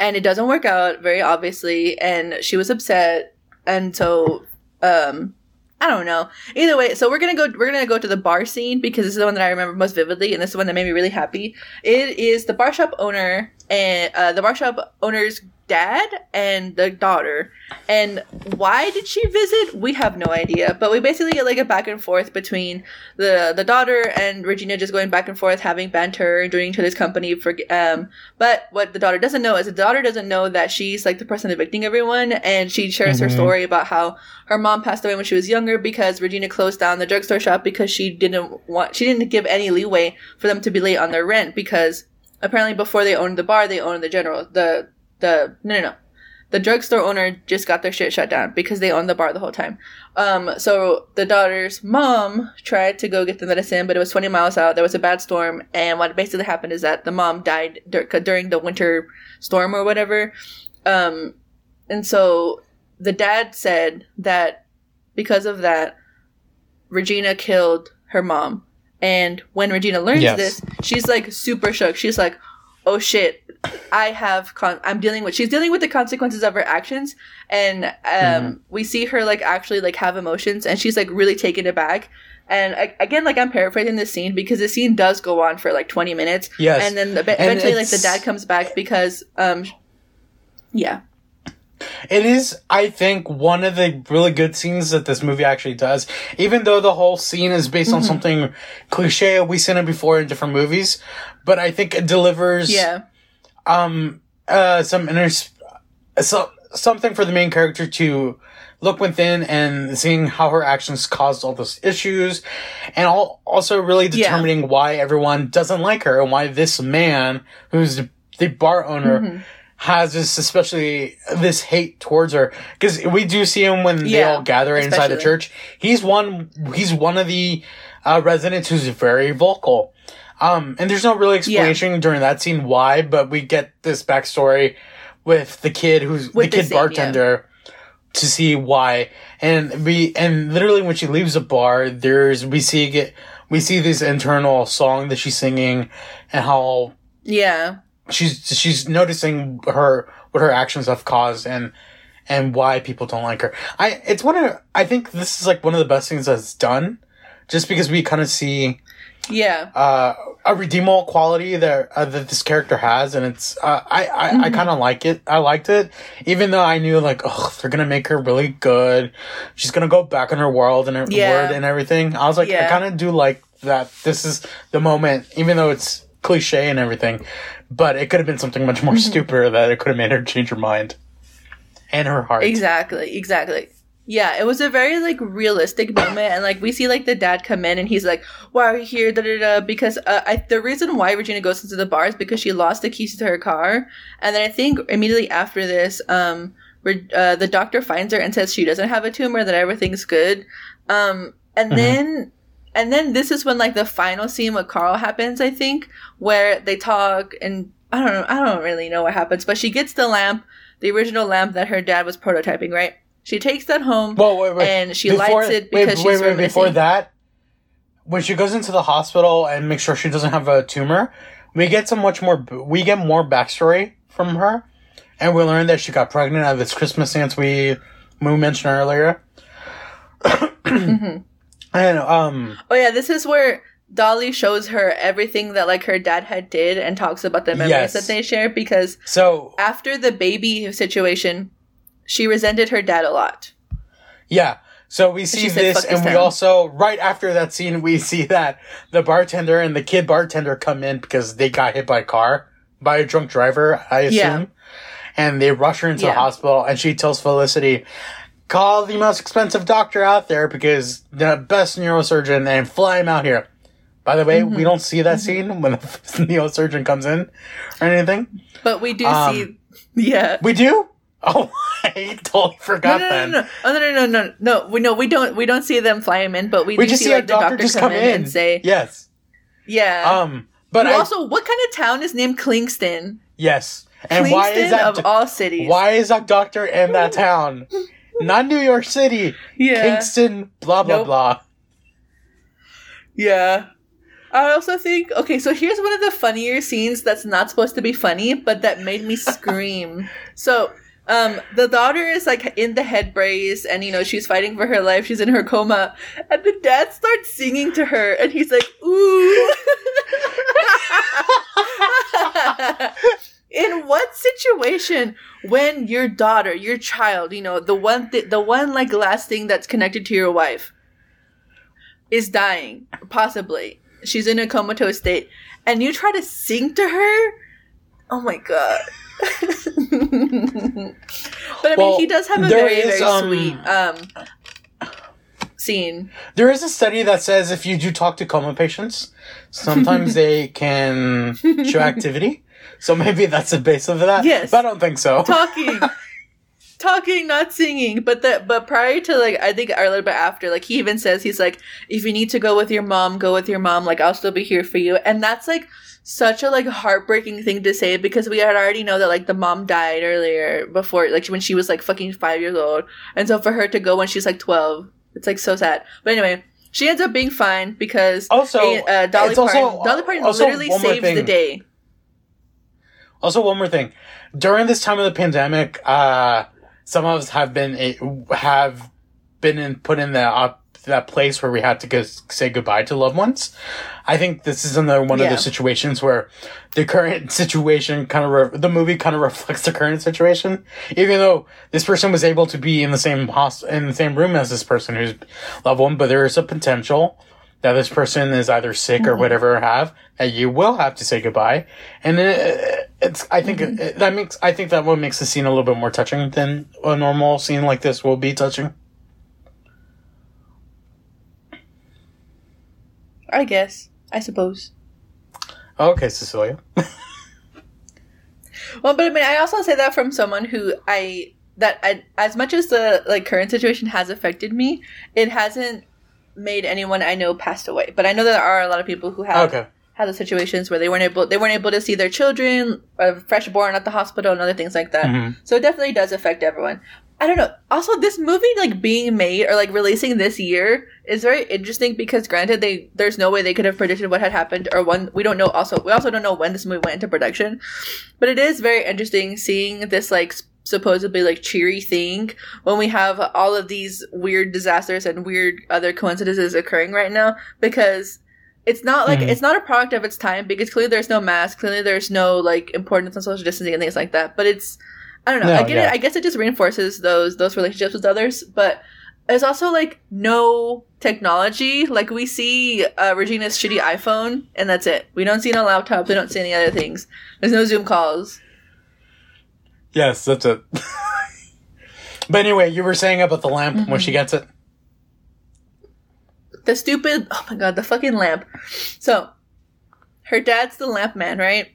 and it doesn't work out very obviously. And she was upset. And so, um, I don't know. Either way, so we're gonna go. We're gonna go to the bar scene because this is the one that I remember most vividly, and this is the one that made me really happy. It is the bar shop owner and uh, the bar shop owner's dad and the daughter. And why did she visit? We have no idea. But we basically get like a back and forth between the the daughter and Regina just going back and forth, having banter, doing each other's company. For um, but what the daughter doesn't know is the daughter doesn't know that she's like the person evicting everyone, and she shares mm-hmm. her story about how her mom passed away when she was younger because Regina closed down the drugstore shop because she didn't want she didn't give any leeway for them to be late on their rent because apparently before they owned the bar they owned the general the the no no no the drugstore owner just got their shit shut down because they owned the bar the whole time. Um, so the daughter's mom tried to go get the medicine, but it was 20 miles out. There was a bad storm, and what basically happened is that the mom died dur- during the winter storm or whatever. Um, and so the dad said that because of that, Regina killed her mom. And when Regina learns yes. this, she's like super shook. She's like, "Oh shit, I have con- I'm dealing with she's dealing with the consequences of her actions. And um mm-hmm. we see her like actually like have emotions. And she's like really taken aback. And I, again like I'm paraphrasing this scene because the scene does go on for like 20 minutes. Yes. And then the, eventually like the dad comes back because um yeah it is, I think, one of the really good scenes that this movie actually does. Even though the whole scene is based mm-hmm. on something cliche we've seen it before in different movies, but I think it delivers. Yeah. Um. Uh. Some inner. So something for the main character to look within and seeing how her actions caused all those issues and all, also really determining yeah. why everyone doesn't like her and why this man who's the bar owner mm-hmm has this especially this hate towards her because we do see him when yeah, they all gather especially. inside the church. He's one. He's one of the uh, residents who's very vocal. Um, and there's no really explanation yeah. during that scene why, but we get this backstory with the kid who's with the kid scene, bartender yeah. to see why. And we and literally when she leaves the bar, there's we see get we see this internal song that she's singing and how yeah she's she's noticing her what her actions have caused and and why people don't like her. I it's one of I think this is like one of the best things that's done, just because we kind of see yeah uh, a redeemable quality that uh, that this character has, and it's uh, I I, mm-hmm. I kind of like it. I liked it, even though I knew like oh they're gonna make her really good. She's gonna go back in her world and her yeah. word and everything. I was like yeah. I kind of do like that. This is the moment, even though it's cliche and everything but it could have been something much more mm-hmm. stupider that it could have made her change her mind and her heart. Exactly, exactly. Yeah, it was a very like realistic moment, and like we see like the dad come in, and he's like, "Why are you here?" Da da da. Because uh, I, the reason why Regina goes into the bar is because she lost the keys to her car, and then I think immediately after this, um, uh, the doctor finds her and says she doesn't have a tumor, that everything's good, um, and mm-hmm. then and then this is when like the final scene with Carl happens, I think, where they talk and I don't know, I don't really know what happens, but she gets the lamp, the original lamp that her dad was prototyping, right? She takes that home wait, wait. and she before, lights it because wait, she's wait, wait, before that, when she goes into the hospital and makes sure she doesn't have a tumor, we get some much more, we get more backstory from her, and we learn that she got pregnant at this Christmas dance we, we mentioned earlier. mm-hmm. And um Oh yeah, this is where Dolly shows her everything that like her dad had did and talks about the memories yes. that they share because so after the baby situation, she resented her dad a lot. Yeah. So we see this, and we also right after that scene we [LAUGHS] see that the bartender and the kid bartender come in because they got hit by a car by a drunk driver, I assume. Yeah. And they rush her into yeah. the hospital, and she tells Felicity, call the most expensive doctor out there because the best neurosurgeon and fly him out here. By the way, mm-hmm. we don't see that mm-hmm. scene when [LAUGHS] the neurosurgeon comes in or anything. But we do um, see, yeah. We do? Oh, [LAUGHS] I totally forgot no, no, then. No, no, oh, no, no, no, no, no. We no, we don't. We don't see them fly him in, but we, we just see, see like, the doctor, just come, in, in and say, "Yes, yeah." Um, but I, also, what kind of town is named Klingston? Yes, and Klingston why is that of all cities? Why is that doctor in that [LAUGHS] town? Not New York City. Yeah. Kingston, blah, blah, nope. blah. Yeah. I also think, okay, so here's one of the funnier scenes that's not supposed to be funny, but that made me [LAUGHS] scream. so, Um, the daughter is like in the head brace, and you know she's fighting for her life. She's in her coma, and the dad starts singing to her, and he's like, "Ooh." [LAUGHS] [LAUGHS] in what situation when your daughter, your child, you know, the one, th- the one like last thing that's connected to your wife, is dying, possibly. She's in a comatose state, and you try to sing to her. Oh my god. [LAUGHS] but I Well, mean, he does have a very, is, very um, sweet um, scene. There is a study that says if you do talk to coma patients, sometimes [LAUGHS] they can show activity. So maybe that's the base of that. Yes. But I don't think so. talking [LAUGHS] talking not singing but that, but prior to like i think or a little bit after like he even says he's like if you need to go with your mom go with your mom like i'll still be here for you and that's like such a like heartbreaking thing to say because we had already know that like the mom died earlier before like when she was like fucking five years old and so for her to go when she's like 12 it's like so sad but anyway she ends up being fine because Also, uh, Dolly it's also- Parton Dolly Parton literally saves the day. Also, one more thing. During this time of the pandemic, uh, some of us have been a- have been in, put in that uh, that place where we had to go, say goodbye to loved ones. I think this is another one of Yeah. those situations where the current situation kind of re- the movie kind of [LAUGHS] reflects the current situation. Even though this person was able to be in the same in the same room as this person who's loved one, but there is a potential that this person is either sick or mm-hmm. whatever have that you will have to say goodbye. And it, it's i think mm-hmm. it, that makes i think that what makes the scene a little bit more touching than a normal scene like this will be touching. I guess. I suppose. okay cecilia. [LAUGHS] Well, but I mean, I also say that from someone who I that I, as much as the like current situation has affected me, it hasn't made anyone I know passed away. But I know that there are a lot of people who have okay had the situations where they weren't able they weren't able to see their children, uh, fresh born at the hospital, and other things like that. Mhm. So it definitely does affect everyone. I don't know. Also, this movie like being made or like releasing this year is very interesting because granted they there's no way they could have predicted what had happened or when we don't know also we also don't know when this movie went into production. But it is very interesting seeing this like supposedly like cheery thing when we have all of these weird disasters and weird other coincidences occurring right now because it's not like Mhm. it's not a product of its time because clearly there's no mask, clearly there's no like importance on social distancing and things like that. But it's I don't know. No, I get yeah. it. I guess it just reinforces those those relationships with others, but there's also like no technology. Like we see uh, Regina's shitty iPhone, and that's it. We don't see no laptops. We don't see any other things. There's no Zoom calls. Yes that's it [LAUGHS] but anyway you were saying about the lamp when she mm-hmm. gets it The stupid. [LAUGHS] Oh my god, the fucking lamp. So, her dad's the lamp man, right?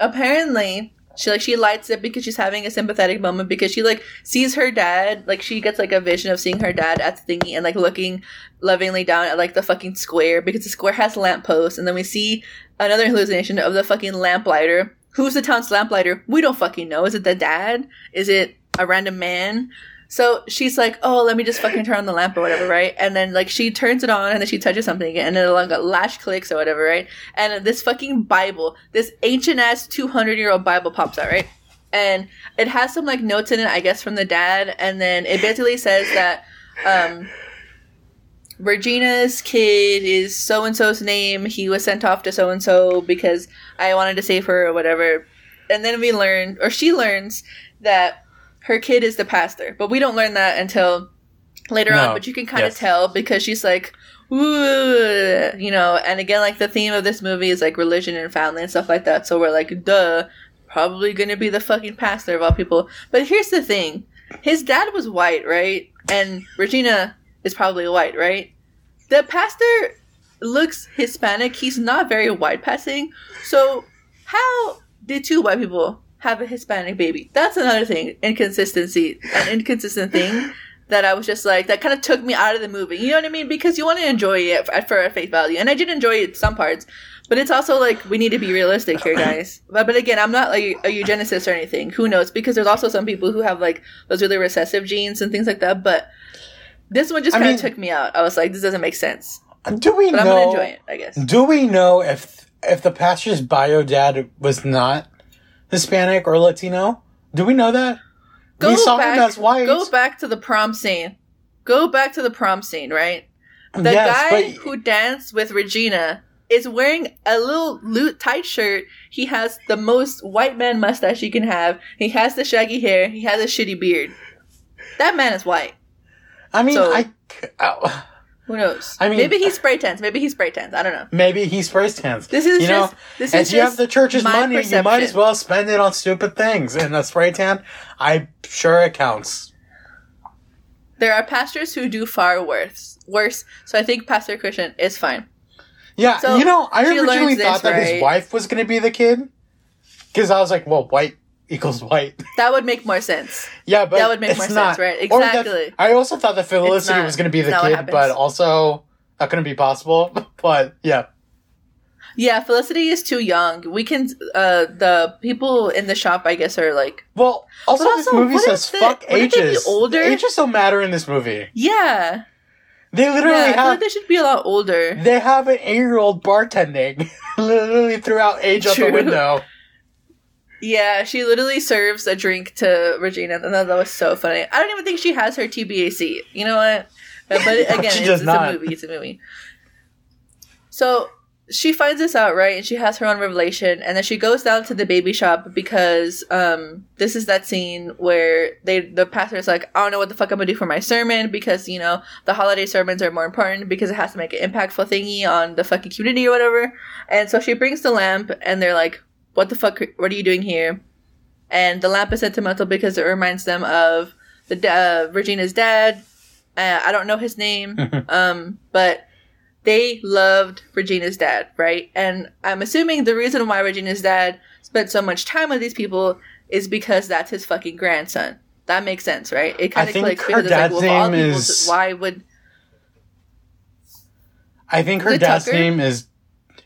Apparently, she like she lights it because she's having a sympathetic moment because she like sees her dad like she gets like a vision of seeing her dad at the thingy and like looking lovingly down at like the fucking square because the square has lampposts and then we see another hallucination of the fucking lamplighter. Who's the town's lamplighter? We don't fucking know. Is it the dad? Is it a random man? So she's like, "Oh, let me just fucking turn on the lamp or whatever, right?" And then like she turns it on and then she touches something and then like a lash clicks or whatever, right? And this fucking Bible, this ancient ass two hundred year old Bible pops out, right? And it has some like notes in it, I guess, from the dad, and then it basically says that um, Regina's kid is so and so's name. He was sent off to so and so because I wanted to save her or whatever. And then we learn, or she learns, that her kid is the pastor. But we don't learn that until later on. But you can kind of Yes. tell because she's like, ooh, you know. And again, like the theme of this movie is like religion and family and stuff like that. So we're like, duh, probably gonna be the fucking pastor of all people. But here's the thing his dad was white, right? And Regina is probably white, right? The pastor looks Hispanic. He's not very white passing. So how did two white people have a Hispanic baby? That's another thing. Inconsistency. An inconsistent thing that I was just like, that kind of took me out of the movie. You know what I mean? Because you want to enjoy it for, for face value. And I did enjoy it some parts. But it's also like, we need to be realistic here, guys. But, but again, I'm not like a eugenicist or anything. Who knows? Because there's also some people who have like those really recessive genes and things like that. But this one just kind of took me out. I was like, this doesn't make sense. do we But I'm going know to enjoy it, I guess. do we know if if the pastor's bio dad was not hispanic or latino do we know that Go we saw back, him as white. Go back to the prom scene. Go back to the prom scene, right? The Yes, guy but- who danced with Regina is wearing a little loot tight shirt. He has the most white man mustache you can have. He has the shaggy hair. He has a shitty beard. That man is white. I mean, so- I. oh, Who knows? I mean- maybe he spray tans. Maybe he spray tans. I don't know. maybe he sprays tans. This is you just know, this if is you have the church's money, you might as well spend it on stupid things. And a spray tan, I'm sure it counts. There are pastors who do far worse. Worse. So I think Pastor Christian is fine. Yeah, So, you know, I originally learns this, thought that right? his wife was going to be the kid. Because I was like, well, white equals white. [LAUGHS] That would make more sense. yeah, but That would make more sense, not. right? Or that- Exactly. I also thought that Felicity not. was going to be the not what kid, happens. but also that couldn't be possible. [LAUGHS] But yeah. Yeah, Felicity is too young. We can. Uh, the people in the shop, I guess, are like, Well, also, But this also, movie what says if fuck wouldn't they be ages. older? Ages don't matter in this movie. yeah, They literally yeah. I feel have like they should be a lot older. they have an eight year old bartending. [LAUGHS] literally throughout age out the True. window. Yeah, she literally serves a drink to Regina, and that, that was so funny. I don't even think she has her TBAC. You know what? But, [LAUGHS] again, it's, it's a movie. It's a movie. So she finds this out, right? And she has her own revelation, and then she goes down to the baby shop because um, this is that scene where they the pastor's like, I don't know what the fuck I'm gonna do for my sermon because you know the holiday sermons are more important because it has to make an impactful thingy on the fucking community or whatever. And so she brings the lamp, and they're like, "What the fuck? What are you doing here?" And the lamp is sentimental because it reminds them of the uh, Regina's dad. Uh, I don't know his name, [LAUGHS] um, but they loved Regina's dad, right? And I'm assuming the reason why Regina's dad spent so much time with these people is because that's his fucking grandson. That makes sense, right? It kind of clicks her because it's like, well, all people, is- why would I think her dad's Tucker? name is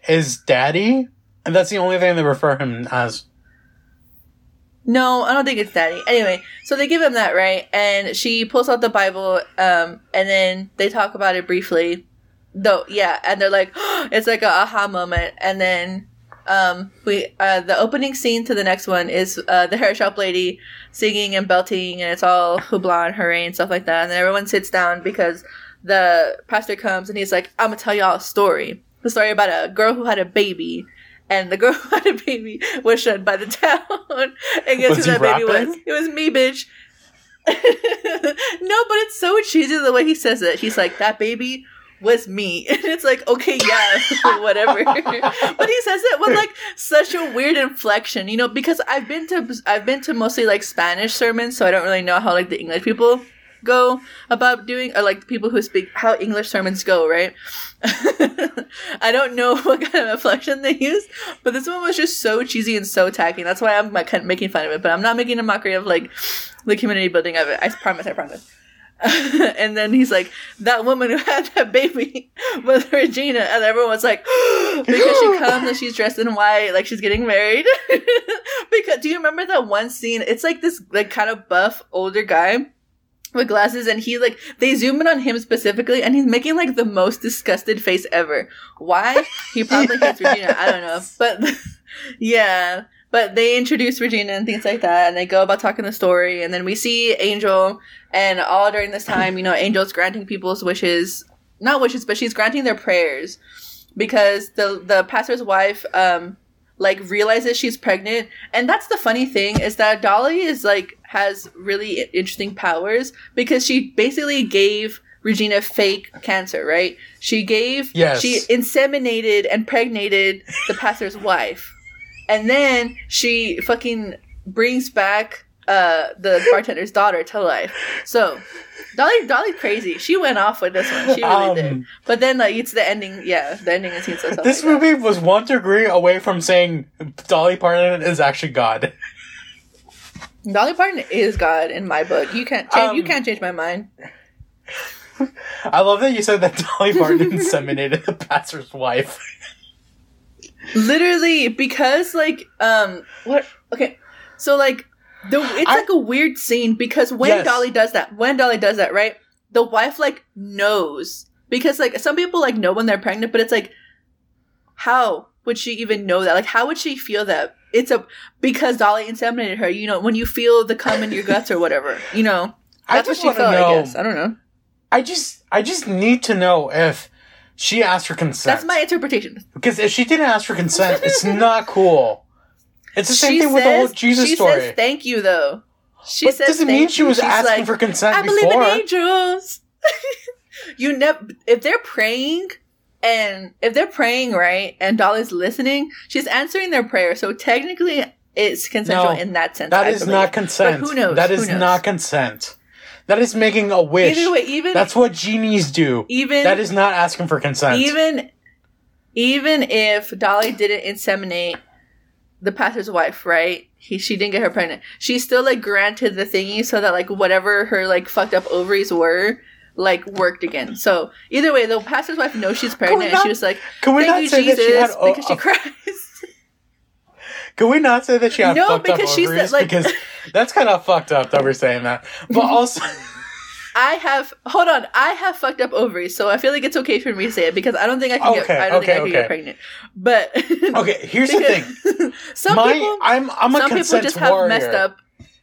is Daddy, and that's the only thing they refer him as. No, I don't think it's daddy. Anyway, so they give him that, right? And she pulls out the Bible, um, and then they talk about it briefly. Though, yeah, and they're like, [GASPS] it's like a aha moment. And then, um, we, uh, the opening scene to the next one is, uh, the hair shop lady singing and belting, and it's all hoopla and hooray and stuff like that. And then everyone sits down because the pastor comes and he's like, I'm gonna tell y'all a story. The story about a girl who had a baby. And the girl who had a baby was shunned by the town. [LAUGHS] and guess Was who that baby was? It was me, bitch. [LAUGHS] no, but it's so cheesy the way he says it. He's like, that baby was me. [LAUGHS] And it's like, okay, yeah, whatever. but he says it with like such a weird inflection, you know, because I've been to I've been to mostly like Spanish sermons, so I don't really know how like the English people go about doing or like people who speak how English sermons go, right? [LAUGHS] I don't know [LAUGHS] what kind of inflection they use, but this one was just so cheesy and so tacky. That's why I'm like kind of making fun of it, but I'm not making a mockery of like the community building of it. I promise, I promise. [LAUGHS] and then he's like, that woman who had that baby was Regina, and everyone was like, [GASPS] because she comes and she's dressed in white, like she's getting married. because do you remember that one scene? It's like this like kind of buff older guy with glasses and he like they zoom in on him specifically and he's making like the most disgusted face ever. Why? He probably hates regina. I don't know. [LAUGHS] But [LAUGHS] yeah. But they introduce regina and things like that and they go about talking the story and then we see angel and all during this time you know angel's granting people's wishes. Not wishes but she's granting their prayers because the the pastor's wife um like realizes she's pregnant. And that's the funny thing is that dolly is like has really interesting powers because she basically gave regina fake cancer right? She gave Yes. she inseminated and pregnated the pastor's [LAUGHS] wife. And then she fucking brings back uh the bartender's daughter to life so dolly dolly's crazy she went off with this one she really Um, did but then like it's the ending yeah the ending is so [LAUGHS] This like that. movie was one degree away from saying Dolly Parton is actually God. Dolly Parton is God in my book. You can't change. you Um, can't change my mind. I love that you said that [LAUGHS] Dolly Parton inseminated the pastor's wife. Literally, because like, um, what? Okay, so like, the it's I- like a weird scene because when Yes. Dolly does that, when Dolly does that, right? The wife like knows because like some people like know when they're pregnant, but it's like, how would she even know that? Like, how would she feel that? it's a because Dolly inseminated her. You know, when you feel the cum in your guts or whatever, you know, I that's what she felt. know. I guess I don't know. I just, I just need to know if she asked for consent. That's my interpretation. because if she didn't ask for consent, it's not cool. It's the same she thing with the whole Jesus she story. says thank you though. She but says doesn't mean she was asking like, for consent I before. believe in angels. [LAUGHS] you never if they're praying and if they're praying right and Dolly's listening, she's answering their prayer. So technically it's consensual No, in that sense. That I is believe. not consent. But who knows? That is knows? not consent. That is making a wish. Either way, even That's what genies do. even That is not asking for consent. even even if Dolly didn't inseminate the pastor's wife, right? He she didn't get her pregnant. She still like granted the thingy so that like whatever her like fucked up ovaries were like worked again. So either way, the pastor's wife knows she's pregnant and not- she was like, Can we "Thank not say that she had? oh, because she cries. can we not say that she had No, fucked up said, like- because that's kind of fucked up that we're saying that. But [LAUGHS] also, I have hold on, I have fucked up ovaries, so I feel like it's okay for me to say it because I don't think I can get Okay, I don't okay, think I can okay. get pregnant. But [LAUGHS] okay, here's the thing. [LAUGHS] some My, people I'm I'm a some people consent just warrior. have messed up.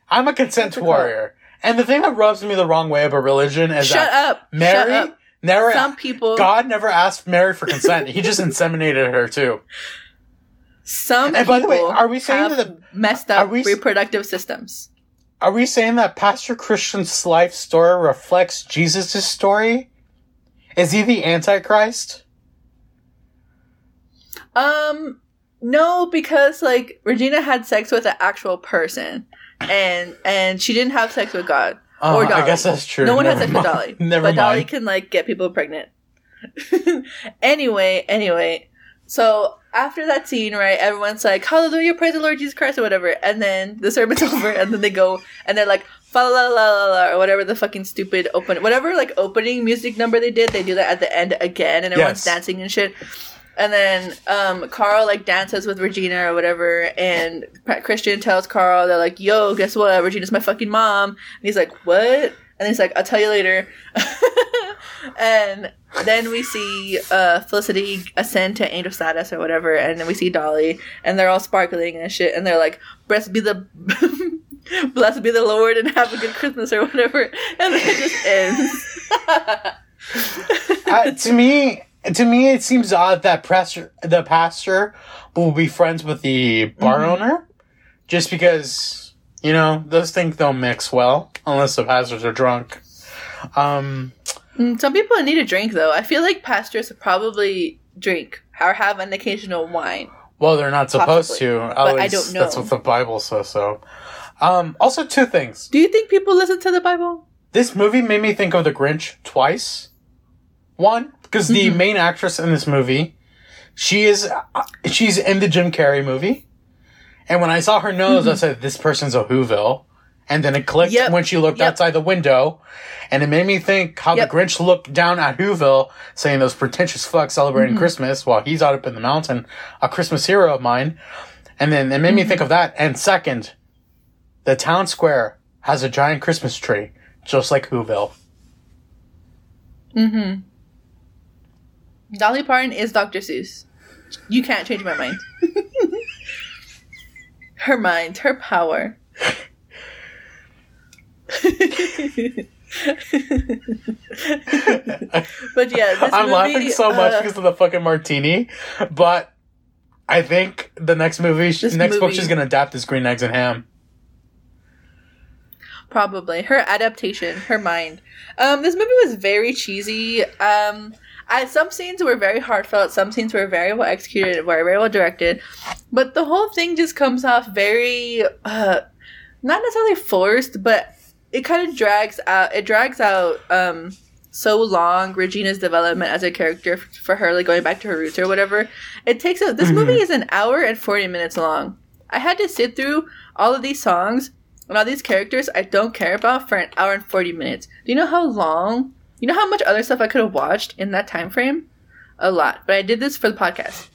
I'm a consent What's it called? warrior. And the thing that rubs me the wrong way about religion is Shut that up. Shut Mary up. never Some people God never asked Mary for consent. he just inseminated her too. Some And by the way, are we saying that the- messed are up we reproductive systems? Are we saying that Pastor Christian's life story reflects Jesus' story? Is he the Antichrist? Um, no, because like Regina had sex with an actual person, and and she didn't have sex with God. Oh, Or I guess that's true. no one Never has sex with mind. Dolly, [LAUGHS] Never but Dolly can like get people pregnant. [LAUGHS] anyway, anyway, so after that scene, right, everyone's like, "Hallelujah, praise the Lord Jesus Christ" or whatever, and then the sermon's [LAUGHS] over, and then they go and they're like, "Fa la la la la," or whatever the fucking stupid open, whatever like opening music number they did, they do that at the end again, and everyone's Yes. dancing and shit. And then um, Carl like dances with Regina or whatever, and Christian tells Carl they're like, "Yo, guess what? Regina's my fucking mom." And he's like, "What?" And he's like, "I'll tell you later." [LAUGHS] and then we see uh, Felicity ascend to angel status or whatever, and then we see Dolly, and they're all sparkling and shit, and they're like, "Blessed be the." [LAUGHS] Blessed be the Lord and have a good Christmas or whatever, and then it just ends. [LAUGHS] uh, to me, to me, it seems odd that pastor, the pastor will be friends with the bar Mm-hmm. owner, just because you know those things don't mix well unless the pastors are drunk. Um, Some people need a drink though. I feel like pastors probably drink or have an occasional wine. well, they're not supposed Possibly, to. At but I don't know. That's what the Bible says. So, um, also two things. Do you think people listen to the Bible? This movie made me think of The Grinch twice. One, because the Mm-hmm. main actress in this movie, she is uh, she's in the Jim Carrey movie, and when I saw her nose, I said, "This person's a Whoville." And then it clicked Mm-hmm. Yep. when she looked Yep. outside the window, and it made me think how Yep. the Grinch looked down at Whoville, saying those pretentious fucks celebrating Mm-hmm. Christmas while he's out up in the mountain, a Christmas hero of mine. And then it made Mm-hmm. me think of that. And second, the town square has a giant Christmas tree, just like Whoville. Mm-hmm. Dolly Parton is Dr. Seuss. You can't change my mind. [LAUGHS] her mind, her power. [LAUGHS] but yeah, this I'm movie, laughing so much uh, because of the fucking martini, but I think the next movie, This next book she's gonna adapt is Green Eggs and Ham. Probably her adaptation, her mind. Um, this movie was very cheesy. Um, I, some scenes were very heartfelt. Some scenes were very well executed, were very well directed, but the whole thing just comes off very, uh, not necessarily forced, but it kind of drags out. It drags out um, so long Regina's development as a character for her, like going back to her roots or whatever. It takes a. This movie is an hour and forty minutes long. I had to sit through all of these songs and all these characters I don't care about for an hour and 40 minutes. Do you know how long? You know how much other stuff I could have watched in that time frame? A lot. But I did this for the podcast.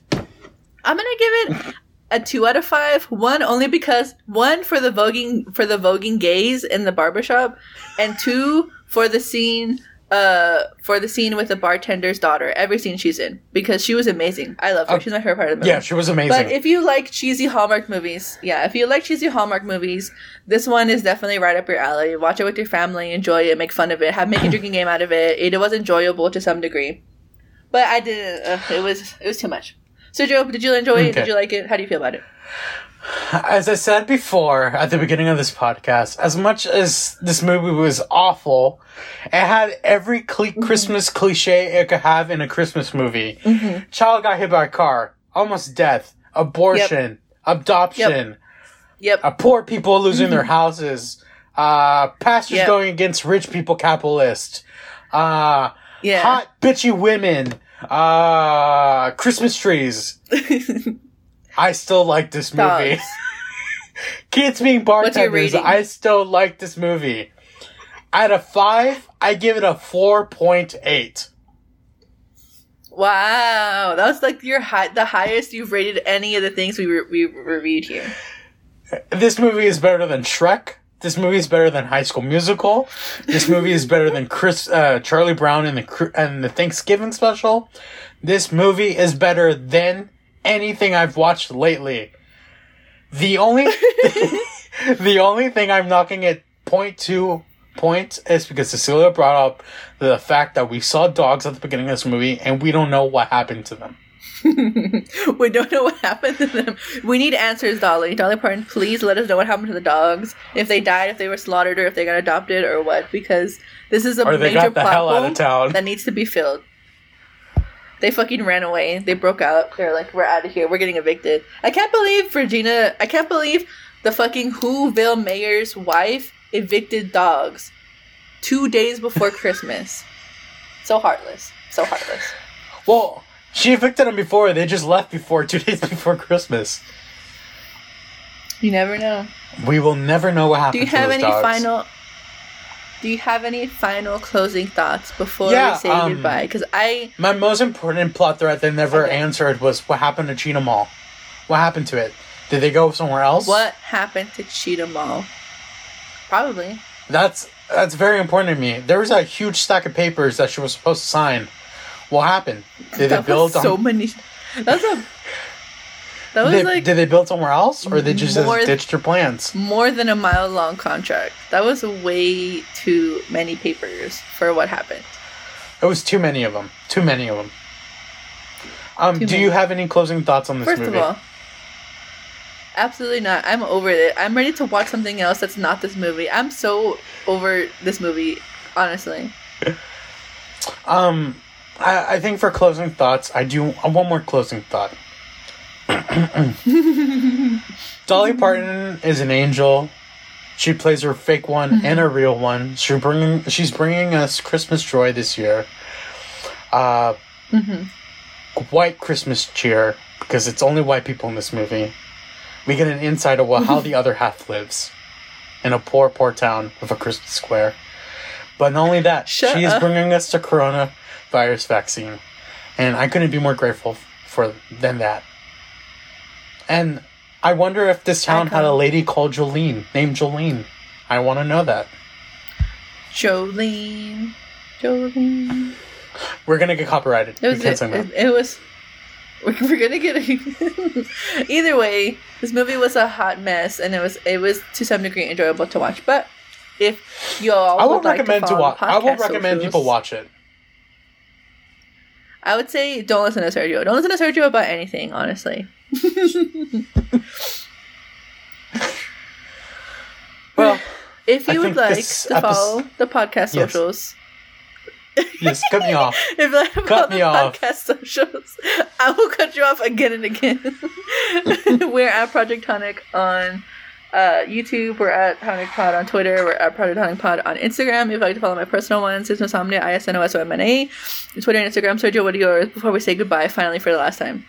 I'm to give it a 2 out of 5. One only because one for the voguing for the voguing gays in the barbershop and two for the scene uh for the scene with the bartender's daughter. Every scene she's in because she was amazing. I love her. Oh, she's my favorite part of the movie. Yeah, she was amazing. But if you like cheesy Hallmark movies, yeah, if you like cheesy Hallmark movies, this one is definitely right up your alley. Watch it with your family, enjoy it, make fun of it, have make a drinking game out of it. It was enjoyable to some degree, but I didn't. Uh, it was it was too much. So Joe, did you enjoy it? Did you like it? How do you feel about it? As I said before at the beginning of this podcast, as much as this movie was awful, it had every cli Christmas cliche it could have in a Christmas movie. Child got hit by a car, almost death, abortion, adoption, Yep. uh, poor people losing their houses, uh, pastors Yep. going against rich people capitalists, uh, Yeah. hot bitchy women, uh, Christmas trees. [LAUGHS] [LAUGHS] I still like this movie. Kids being bartenders. I still like this movie. Out of five, I give it a 4.8. Wow, that was like your high, the highest you've rated any of the things we re- we reviewed here. This movie is better than Shrek. This movie is better than High School Musical. This movie is better than Chris, uh, Charlie Brown and the and the Thanksgiving special. This movie is better than anything I've watched lately. The only, [LAUGHS] the only thing I'm knocking at point two points is because Cecilia brought up the fact that we saw dogs at the beginning of this movie and we don't know what happened to them. [LAUGHS] we don't know what happened to them. We need answers, Dolly. Dolly Parton, please let us know what happened to the dogs. If they died, if they were slaughtered, or if they got adopted, or what. Because this is a Or they major got plot hole that needs to be filled. They fucking ran away. They broke out. They're like, we're out of here. We're getting evicted. I can't believe Regina. I can't believe the fucking Whoville mayor's wife evicted dogs two days before Christmas. So heartless. So heartless. Well, she evicted them before. They just left before two [LAUGHS] days before Christmas. You never know. We will never know what happened. Do you to have those any dogs. final? Do you have any final closing thoughts before Yeah, we say um, goodbye? Because I My most important plot thread they never Okay. answered was what happened to Cheetah Mall. What happened to it? Did they go somewhere else? what happened to Cheetah Mall? Probably. That's that's very important to me. There was a huge stack of papers that she was supposed to sign. What happened? Did that they build so many. That's a. That was they, like did they build somewhere else, or they just more- ditched their plans? more than a mile long contract. That was way too many papers for what happened. It was too many of them. Too many of them. Um, Too do many. you have any closing thoughts on this First movie? of all, absolutely not. I'm over it. I'm ready to watch something else that's not this movie. I'm so over this movie, honestly. [LAUGHS] Um, I, I think for closing thoughts, I do uh, one more closing thought. [LAUGHS] Dolly Parton is an angel. She plays her fake one and a real one. She bringing she's bringing us Christmas joy this year. Uh, white Christmas cheer because it's only white people in this movie. We get an insight of how the [LAUGHS] other half lives in a poor, poor town with a Christmas square. But not only that, Shut she is bringing us the coronavirus vaccine, and I couldn't be more grateful for than that. And I wonder if this town had a lady called Jolene, named Jolene. I want to know that. Jolene, Jolene. We're gonna get copyrighted. It was it, it, it was. We're, gonna get a, [LAUGHS] either way. This movie was a hot mess, and it was it was to some degree enjoyable to watch. But if y'all I would would like recommend to watch. I would recommend socials, people watch it. I would say don't listen to Sergio. Don't listen to Sergio about anything, honestly. [LAUGHS] Well, [LAUGHS] If you would like to epis- follow the podcast Yes. socials, [LAUGHS] yes, cut me off. if you like to Cut the me off. podcast socials, I will cut you off again and again. we're at Project Tonic on uh, YouTube. We're at Tonic Pod on Twitter. We're at Project Tonic Pod on Instagram. If you'd like to follow my personal ones, it's Isnosomnia, I S N O S O M N A. Twitter and Instagram. Sergio, what are yours before we say goodbye finally for the last time?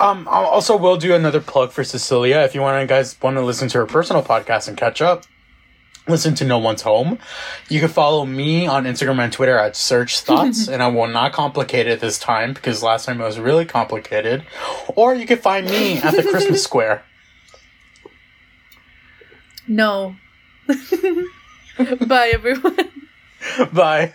Um, I also will do another plug for Cecilia. If you want guys want to listen to her personal podcast and catch up, listen to No One's Home. You can follow me on Instagram and Twitter at SergThoughts, [LAUGHS] and I will not complicate it this time because last time it was really complicated. Or you can find me at the Christmas Square. No. [LAUGHS] Bye, everyone. Bye.